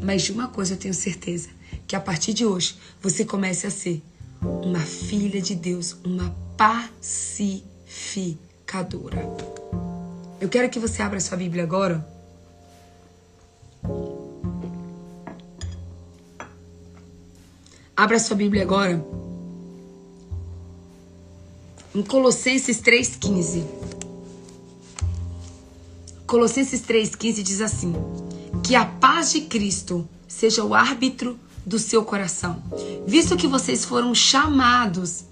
mas de uma coisa eu tenho certeza: que a partir de hoje você comece a ser uma filha de Deus, uma pacificadora. Eu quero que você abra sua Bíblia agora. Abra sua Bíblia agora. Em Colossenses 3,15. Colossenses 3,15 diz assim: Que a paz de Cristo seja o árbitro do seu coração, visto que vocês foram chamados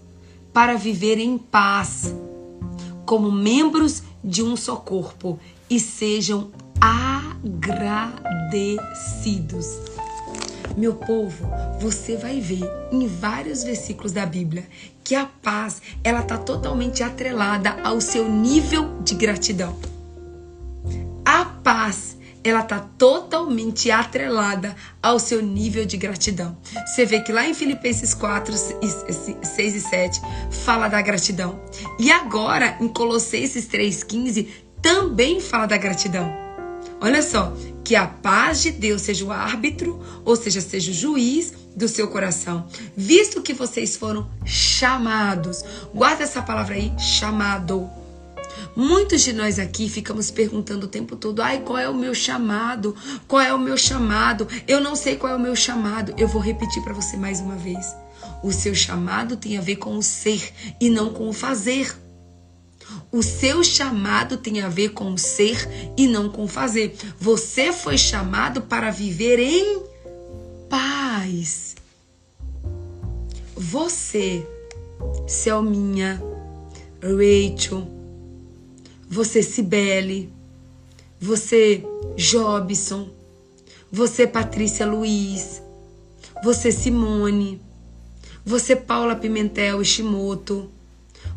para viver em paz, como membros de um só corpo, e sejam agradecidos. Meu povo, você vai ver em vários versículos da Bíblia que a paz, ela está totalmente atrelada ao seu nível de gratidão. A paz ela está totalmente atrelada ao seu nível de gratidão. Você vê que lá em Filipenses 4, 6 e 7 fala da gratidão. E agora, em Colossenses 3,15, também fala da gratidão. Olha só, que a paz de Deus seja o árbitro, ou seja, seja o juiz do seu coração, visto que vocês foram chamados. Guarda essa palavra aí, chamado Muitos de nós aqui ficamos perguntando o tempo todo: ai, qual é o meu chamado? Qual é o meu chamado? Eu não sei qual é o meu chamado. Eu vou repetir para você mais uma vez. O seu chamado tem a ver com o ser e não com o fazer. O seu chamado tem a ver com o ser e não com o fazer. Você foi chamado para viver em Você, Selminha, Rachel, você Cibele, você Jobson, você Patrícia Luiz, você Simone, você Paula Pimentel Ishimoto,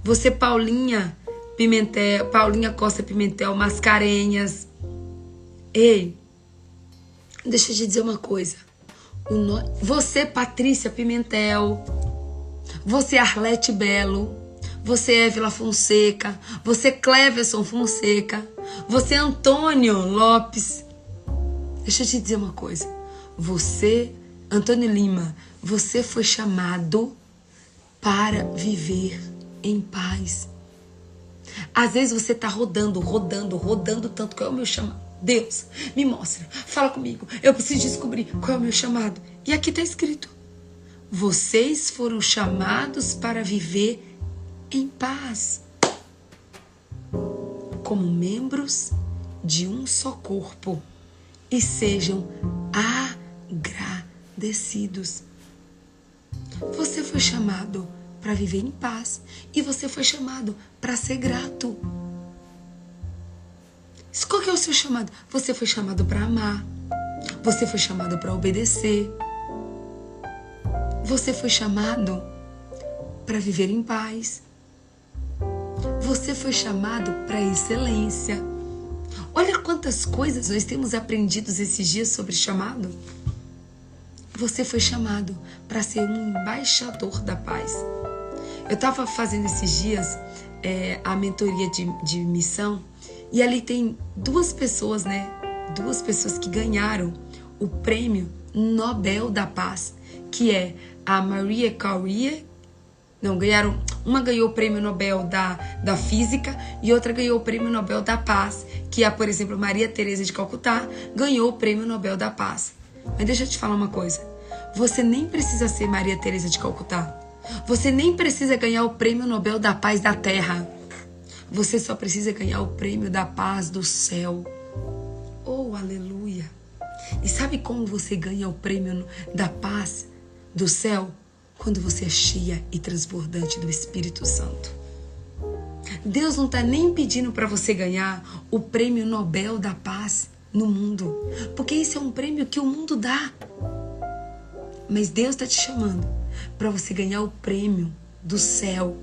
você Paulinha Pimentel, Paulinha Costa Pimentel, Mascarenhas. Ei, deixa eu te dizer uma coisa. No... Você, Patrícia Pimentel, você, Arlete Belo, você, Évila Fonseca, você, Cleverson Fonseca, você, Antônio Lopes. Deixa eu te dizer uma coisa. Você, Antônio Lima, você foi chamado para viver em paz. Às vezes você está rodando, rodando, rodando tanto. Qual é o meu chamado? Deus, me mostra, fala comigo. Eu preciso descobrir qual é o meu chamado. E aqui está escrito: vocês foram chamados para viver em paz, como membros de um só corpo, e sejam agradecidos. Você foi chamado para viver em paz e você foi chamado para ser grato. Qual que é o seu chamado? Você foi chamado para amar. Você foi chamado para obedecer. Você foi chamado para viver em paz. Você foi chamado para excelência. Olha quantas coisas nós temos aprendido esses dias sobre chamado. Você foi chamado para ser um embaixador da paz. Eu estava fazendo esses dias é, a mentoria de, de missão e ali tem duas pessoas, né? Duas pessoas que ganharam o prêmio Nobel da Paz, que é a Maria Curie. Não, ganharam. Uma ganhou o prêmio Nobel da, da Física e outra ganhou o prêmio Nobel da Paz, que é, por exemplo, Maria Teresa de Calcutá ganhou o prêmio Nobel da Paz. Mas deixa eu te falar uma coisa. Você nem precisa ser Maria Teresa de Calcutá. Você nem precisa ganhar o prêmio Nobel da Paz da Terra. Você só precisa ganhar o prêmio da paz do céu. Oh, aleluia! E sabe como você ganha o prêmio da paz do céu? Quando você é cheia e transbordante do Espírito Santo. Deus não está nem pedindo para você ganhar o prêmio Nobel da Paz no mundo, porque isso é um prêmio que o mundo dá. Mas Deus está te chamando para você ganhar o prêmio do céu,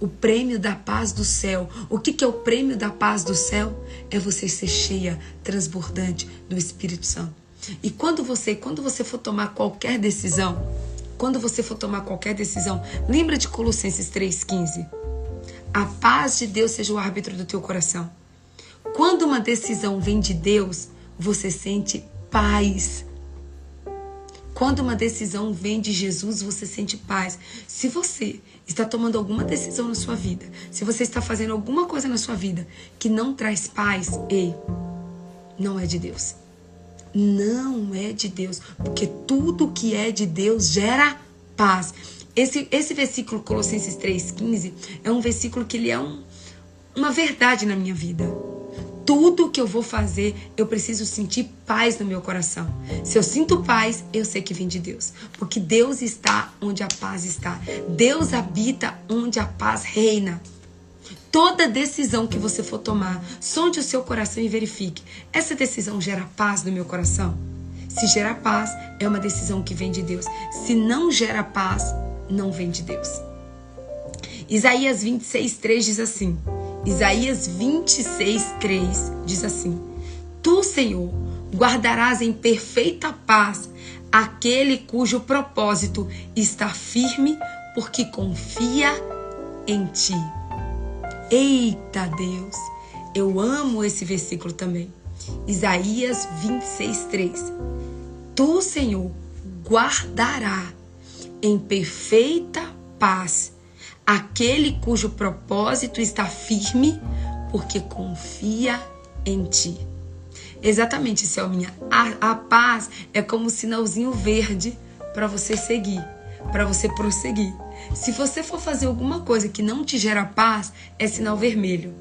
o prêmio da paz do céu. O que, que é o prêmio da paz do céu? É você ser cheia, transbordante do Espírito Santo. E quando você, quando você for tomar qualquer decisão, quando você for tomar qualquer decisão, lembra de Colossenses 3:15. A paz de Deus seja o árbitro do teu coração. Quando uma decisão vem de Deus, você sente paz quando uma decisão vem de Jesus, você sente paz. Se você está tomando alguma decisão na sua vida, se você está fazendo alguma coisa na sua vida que não traz paz, ei, não é de Deus. Não é de Deus, porque tudo que é de Deus gera paz. Esse, esse versículo Colossenses 3:15 é um versículo que ele é um, uma verdade na minha vida tudo que eu vou fazer, eu preciso sentir paz no meu coração. Se eu sinto paz, eu sei que vem de Deus. Porque Deus está onde a paz está. Deus habita onde a paz reina. Toda decisão que você for tomar, sonde o seu coração e verifique. Essa decisão gera paz no meu coração? Se gera paz, é uma decisão que vem de Deus. Se não gera paz, não vem de Deus. Isaías 26, 3 diz assim: Isaías 26, 3 diz assim: Tu, Senhor, guardarás em perfeita paz aquele cujo propósito está firme, porque confia em ti. Eita Deus, eu amo esse versículo também. Isaías 26, 3. Tu, Senhor, guardará em perfeita paz aquele cujo propósito está firme, porque confia em ti. Exatamente, Selminha. A, a paz é como um sinalzinho verde para você seguir, para você prosseguir. Se você for fazer alguma coisa que não te gera paz, é sinal vermelho.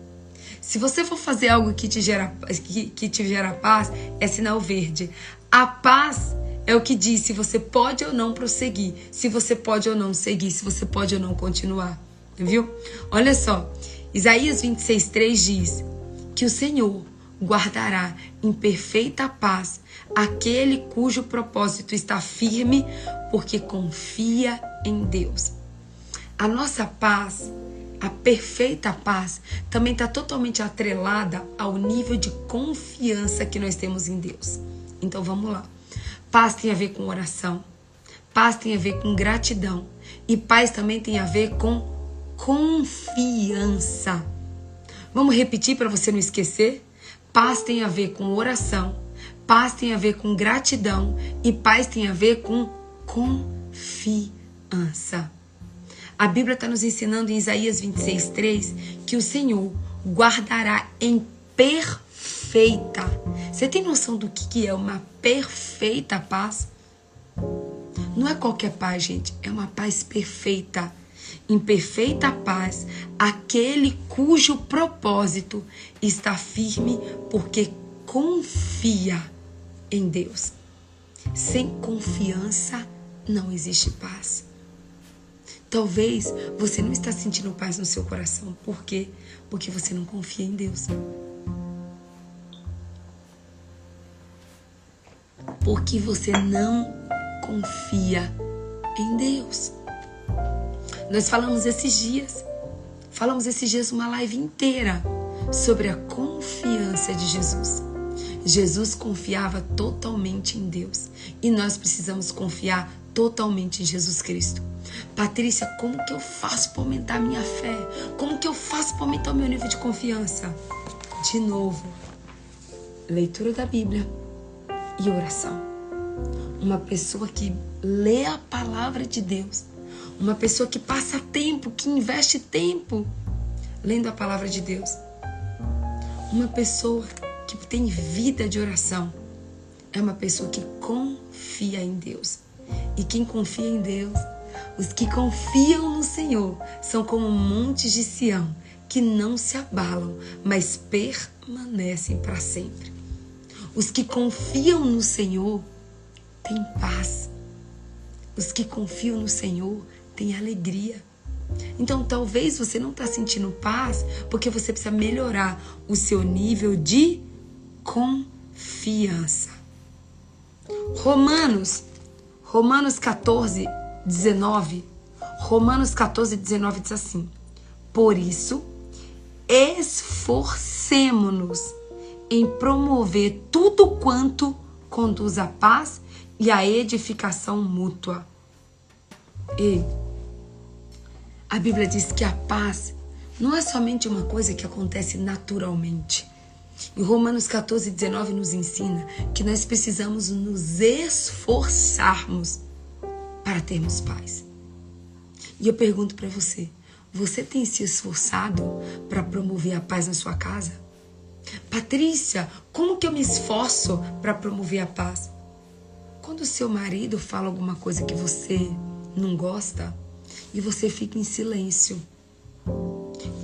Se você for fazer algo que te gera, que, que te gera paz, é sinal verde. A paz é o que diz se você pode ou não prosseguir, se você pode ou não seguir, se você pode ou não continuar. Viu? Olha só, Isaías 26:3 diz que o Senhor guardará em perfeita paz aquele cujo propósito está firme, porque confia em Deus. A nossa paz a perfeita paz também está totalmente atrelada ao nível de confiança que nós temos em Deus. Então vamos lá. Paz tem a ver com oração, paz tem a ver com gratidão e paz também tem a ver com confiança. Vamos repetir para você não esquecer? Paz tem a ver com oração, paz tem a ver com gratidão e paz tem a ver com confiança. A Bíblia está nos ensinando em Isaías 26, 3 que o Senhor guardará em perfeita. Você tem noção do que é uma perfeita paz? Não é qualquer paz, gente, é uma paz perfeita. Em perfeita paz, aquele cujo propósito está firme porque confia em Deus. Sem confiança não existe paz. Talvez você não está sentindo paz no seu coração. Por quê? Porque você não confia em Deus. Porque você não confia em Deus. Nós falamos esses dias, falamos esses dias uma live inteira sobre a confiança de Jesus. Jesus confiava totalmente em Deus e nós precisamos confiar totalmente em Jesus Cristo. Patrícia, como que eu faço para aumentar minha fé? Como que eu faço para aumentar o meu nível de confiança? De novo, leitura da Bíblia e oração. Uma pessoa que lê a palavra de Deus, uma pessoa que passa tempo, que investe tempo lendo a palavra de Deus, uma pessoa que tem vida de oração é uma pessoa que confia em Deus. E quem confia em Deus, os que confiam no Senhor, são como montes de Sião, que não se abalam, mas permanecem para sempre. Os que confiam no Senhor têm paz. Os que confiam no Senhor têm alegria. Então, talvez você não está sentindo paz porque você precisa melhorar o seu nível de confiança. Romanos Romanos 14, 19. Romanos 14, 19 diz assim: Por isso, esforcemo-nos em promover tudo quanto conduz à paz e à edificação mútua. E a Bíblia diz que a paz não é somente uma coisa que acontece naturalmente. E Romanos 14, 19 nos ensina que nós precisamos nos esforçarmos para termos paz. E eu pergunto para você: você tem se esforçado para promover a paz na sua casa? Patrícia, como que eu me esforço para promover a paz? Quando o seu marido fala alguma coisa que você não gosta e você fica em silêncio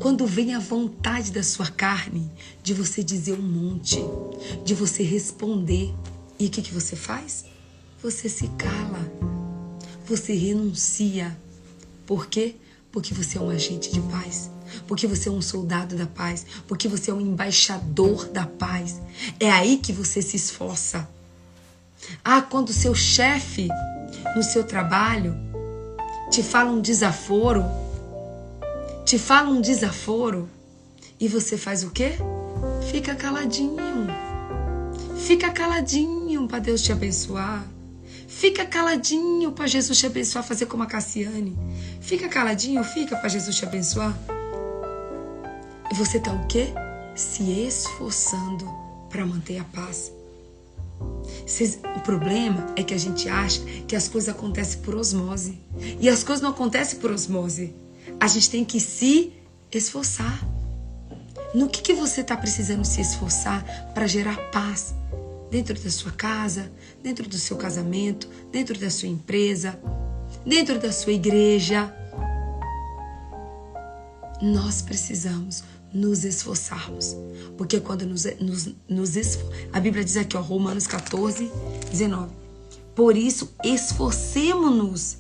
quando vem a vontade da sua carne de você dizer um monte, de você responder, e o que, que você faz? Você se cala, você renuncia. Por quê? Porque você é um agente de paz. Porque você é um soldado da paz. Porque você é um embaixador da paz. É aí que você se esforça. Ah, quando o seu chefe no seu trabalho te fala um desaforo, te fala um desaforo e você faz o quê? Fica caladinho. Fica caladinho para Deus te abençoar. Fica caladinho para Jesus te abençoar, fazer como a Cassiane. Fica caladinho, fica para Jesus te abençoar. E você tá o quê? Se esforçando para manter a paz. O problema é que a gente acha que as coisas acontecem por osmose. E as coisas não acontecem por osmose. A gente tem que se esforçar. No que, que você está precisando se esforçar para gerar paz? Dentro da sua casa, dentro do seu casamento, dentro da sua empresa, dentro da sua igreja. Nós precisamos nos esforçarmos. Porque quando nos, nos, nos esfor... A Bíblia diz aqui, ó, Romanos 14, 19. Por isso, esforcemos-nos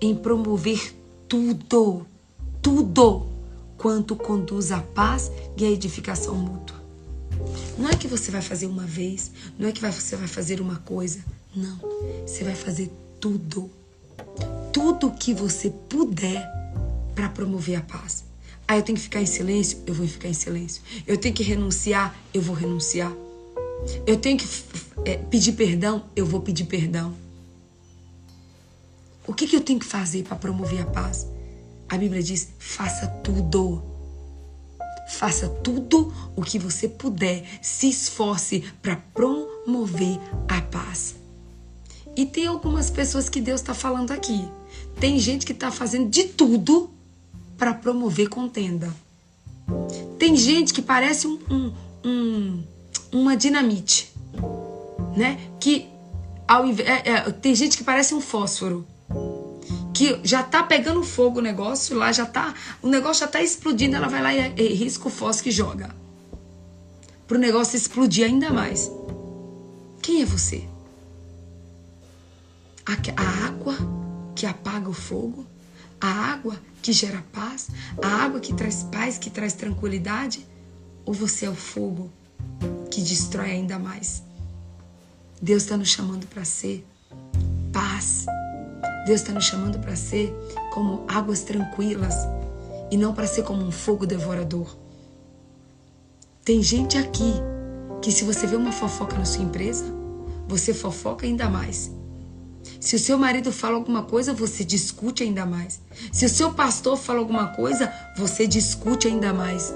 em promover tudo, tudo quanto conduz à paz e à edificação mútua. Não é que você vai fazer uma vez, não é que você vai fazer uma coisa, não. Você vai fazer tudo, tudo que você puder para promover a paz. Ah, eu tenho que ficar em silêncio? Eu vou ficar em silêncio. Eu tenho que renunciar? Eu vou renunciar. Eu tenho que é, pedir perdão? Eu vou pedir perdão. O que, que eu tenho que fazer para promover a paz? A Bíblia diz: faça tudo. Faça tudo o que você puder. Se esforce para promover a paz. E tem algumas pessoas que Deus está falando aqui. Tem gente que está fazendo de tudo para promover contenda. Tem gente que parece um, um, um, uma dinamite, né? Que ao é, é, tem gente que parece um fósforo que já tá pegando fogo o negócio lá, já tá, o negócio já tá explodindo, ela vai lá e, e risca o fósforo e joga. Pro negócio explodir ainda mais. Quem é você? A, a água que apaga o fogo? A água que gera paz? A água que traz paz, que traz tranquilidade? Ou você é o fogo que destrói ainda mais? Deus está nos chamando para ser paz. Deus está nos chamando para ser como águas tranquilas e não para ser como um fogo devorador. Tem gente aqui que, se você vê uma fofoca na sua empresa, você fofoca ainda mais. Se o seu marido fala alguma coisa, você discute ainda mais. Se o seu pastor fala alguma coisa, você discute ainda mais.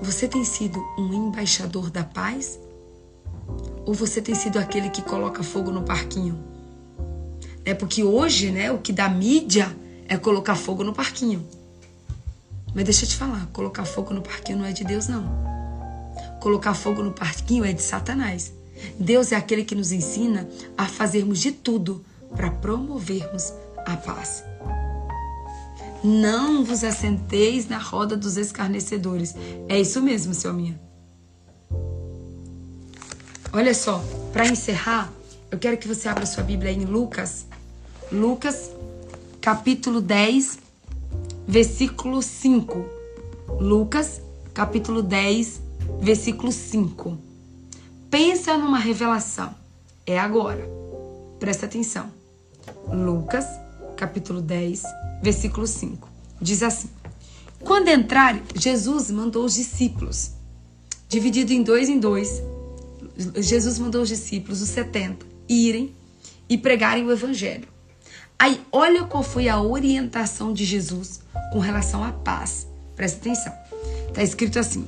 Você tem sido um embaixador da paz? Ou você tem sido aquele que coloca fogo no parquinho? É porque hoje, né, o que dá mídia é colocar fogo no parquinho. Mas deixa eu te falar, colocar fogo no parquinho não é de Deus, não. Colocar fogo no parquinho é de Satanás. Deus é aquele que nos ensina a fazermos de tudo para promovermos a paz. Não vos assenteis na roda dos escarnecedores. É isso mesmo, seu minha. Olha só, para encerrar, eu quero que você abra sua Bíblia em Lucas, Lucas, capítulo 10, versículo 5. Lucas, capítulo 10, versículo 5. Pensa numa revelação. É agora. Presta atenção. Lucas, capítulo 10, versículo 5. Diz assim: Quando entrar, Jesus mandou os discípulos, dividido em dois em dois. Jesus mandou os discípulos, os 70, irem e pregarem o evangelho Aí, olha qual foi a orientação de Jesus com relação à paz. Presta atenção. Está escrito assim: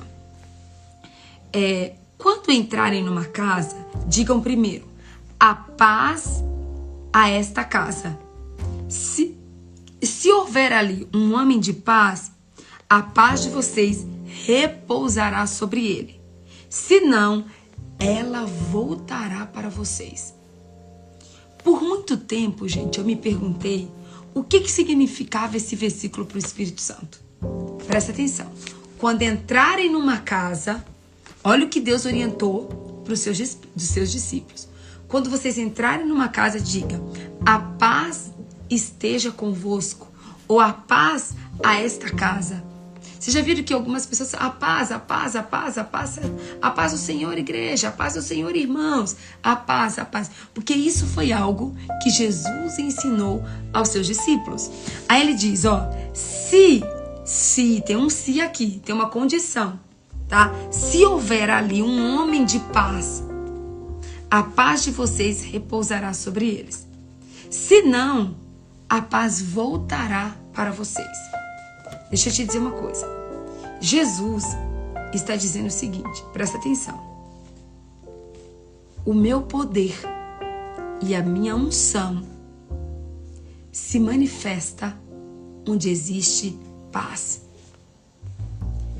é, quando entrarem numa casa, digam primeiro: a paz a esta casa. Se, se houver ali um homem de paz, a paz de vocês repousará sobre ele. Se não, ela voltará para vocês. Por muito tempo, gente, eu me perguntei o que, que significava esse versículo para o Espírito Santo. Presta atenção. Quando entrarem numa casa, olha o que Deus orientou para os seus, dos seus discípulos. Quando vocês entrarem numa casa, diga: a paz esteja convosco, ou a paz a esta casa. Vocês já viram que algumas pessoas, a paz, a paz, a paz, a paz, a paz do Senhor, igreja, a paz do Senhor, irmãos, a paz, a paz. Porque isso foi algo que Jesus ensinou aos seus discípulos. Aí ele diz, ó, se, se, tem um se aqui, tem uma condição, tá? Se houver ali um homem de paz, a paz de vocês repousará sobre eles. Se não, a paz voltará para vocês. Deixa eu te dizer uma coisa. Jesus está dizendo o seguinte: presta atenção. O meu poder e a minha unção se manifesta onde existe paz.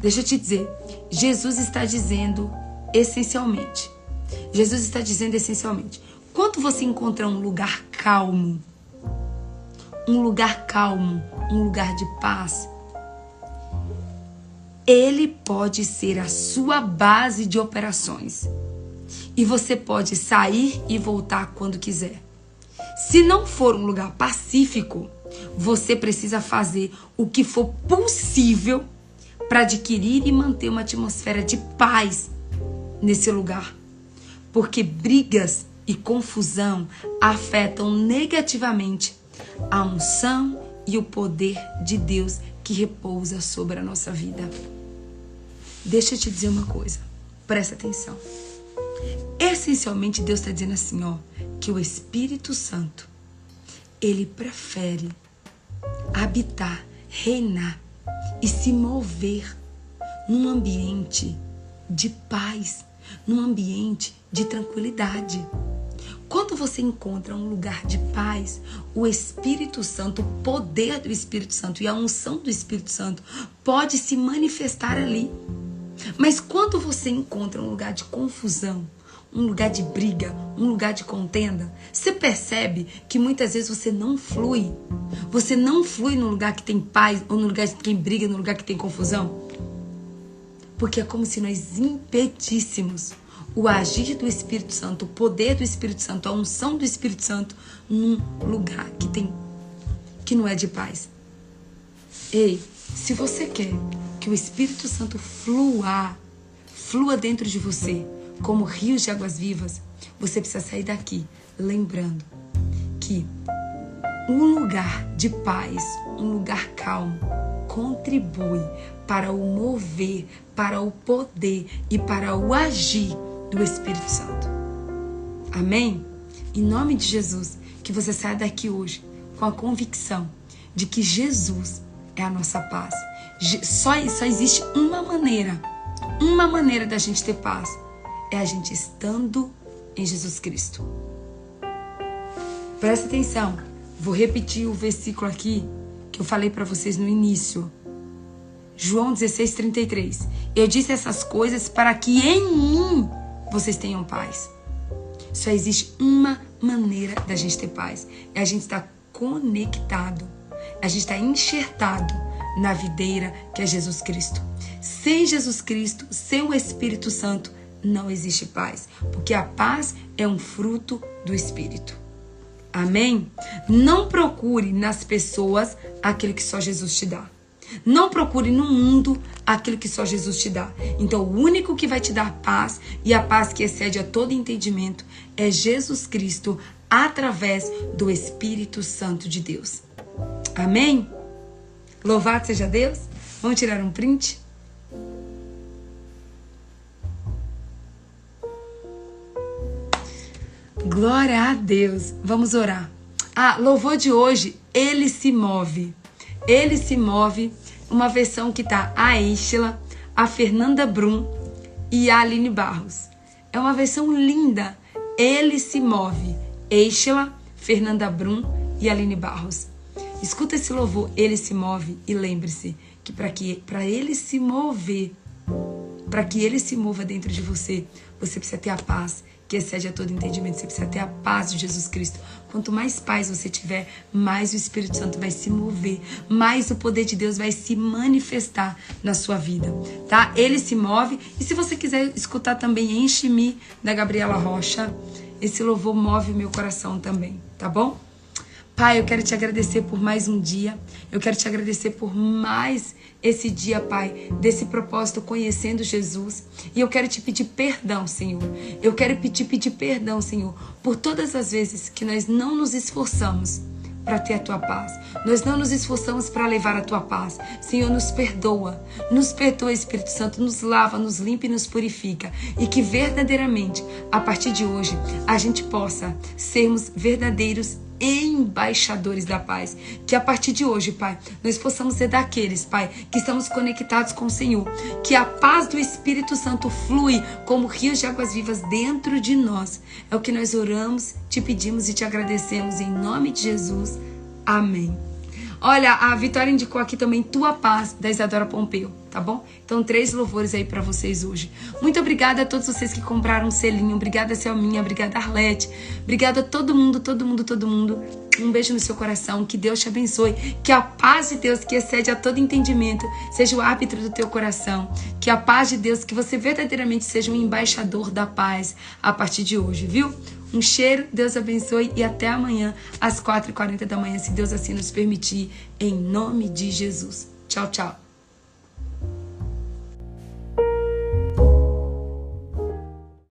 Deixa eu te dizer, Jesus está dizendo essencialmente. Jesus está dizendo essencialmente. Quando você encontra um lugar calmo, um lugar calmo, um lugar de paz, ele pode ser a sua base de operações. E você pode sair e voltar quando quiser. Se não for um lugar pacífico, você precisa fazer o que for possível para adquirir e manter uma atmosfera de paz nesse lugar. Porque brigas e confusão afetam negativamente a unção e o poder de Deus que repousa sobre a nossa vida. Deixa eu te dizer uma coisa, presta atenção. Essencialmente, Deus está dizendo assim, ó, que o Espírito Santo, ele prefere habitar, reinar e se mover num ambiente de paz, num ambiente de tranquilidade. Quando você encontra um lugar de paz, o Espírito Santo, o poder do Espírito Santo e a unção do Espírito Santo pode se manifestar ali. Mas quando você encontra um lugar de confusão, um lugar de briga, um lugar de contenda, você percebe que muitas vezes você não flui. Você não flui no lugar que tem paz ou no lugar que tem briga, no lugar que tem confusão. Porque é como se nós impedíssemos o agir do Espírito Santo, o poder do Espírito Santo, a unção do Espírito Santo num lugar que tem que não é de paz. Ei, se você quer que o Espírito Santo flua, flua dentro de você como rios de águas vivas, você precisa sair daqui lembrando que um lugar de paz, um lugar calmo, contribui para o mover, para o poder e para o agir do Espírito Santo. Amém? Em nome de Jesus, que você saia daqui hoje com a convicção de que Jesus é a nossa paz. Só, só existe uma maneira, uma maneira da gente ter paz. É a gente estando em Jesus Cristo. Presta atenção. Vou repetir o versículo aqui que eu falei para vocês no início. João 16, 33. Eu disse essas coisas para que em mim vocês tenham paz. Só existe uma maneira da gente ter paz. É a gente estar conectado. A gente está enxertado na videira que é Jesus Cristo. Sem Jesus Cristo, sem o Espírito Santo, não existe paz. Porque a paz é um fruto do Espírito. Amém? Não procure nas pessoas aquilo que só Jesus te dá. Não procure no mundo aquilo que só Jesus te dá. Então, o único que vai te dar paz e a paz que excede a todo entendimento é Jesus Cristo através do Espírito Santo de Deus. Amém? Louvado seja Deus. Vamos tirar um print? Glória a Deus. Vamos orar. Ah, louvor de hoje, ele se move. Ele se move, uma versão que tá a Estela, a Fernanda Brum e a Aline Barros. É uma versão linda. Ele se move. Estela, Fernanda Brum e Aline Barros. Escuta esse louvor, ele se move e lembre-se que para que para ele se mover, para que ele se mova dentro de você, você precisa ter a paz que excede a todo entendimento. Você precisa ter a paz de Jesus Cristo. Quanto mais paz você tiver, mais o Espírito Santo vai se mover, mais o poder de Deus vai se manifestar na sua vida, tá? Ele se move. E se você quiser escutar também Enche-me da Gabriela Rocha, esse louvor move o meu coração também, tá bom? Pai, eu quero te agradecer por mais um dia. Eu quero te agradecer por mais esse dia, Pai, desse propósito conhecendo Jesus. E eu quero te pedir perdão, Senhor. Eu quero te pedir perdão, Senhor, por todas as vezes que nós não nos esforçamos para ter a tua paz. Nós não nos esforçamos para levar a tua paz. Senhor, nos perdoa. Nos perdoa, Espírito Santo, nos lava, nos limpa e nos purifica. E que verdadeiramente, a partir de hoje, a gente possa sermos verdadeiros embaixadores da paz. Que a partir de hoje, Pai, nós possamos ser daqueles, Pai, que estamos conectados com o Senhor. Que a paz do Espírito Santo flui como rios de águas vivas dentro de nós. É o que nós oramos, te pedimos e te agradecemos em nome de Jesus. Amém. Olha, a Vitória indicou aqui também Tua Paz, da Isadora Pompeu, tá bom? Então, três louvores aí para vocês hoje. Muito obrigada a todos vocês que compraram um selinho. Obrigada, Selminha. Obrigada, Arlete. Obrigada a todo mundo, todo mundo, todo mundo. Um beijo no seu coração. Que Deus te abençoe. Que a paz de Deus, que excede a todo entendimento, seja o árbitro do teu coração. Que a paz de Deus, que você verdadeiramente seja um embaixador da paz a partir de hoje, viu? Um cheiro, Deus abençoe e até amanhã, às 4h40 da manhã, se Deus assim nos permitir, em nome de Jesus. Tchau, tchau.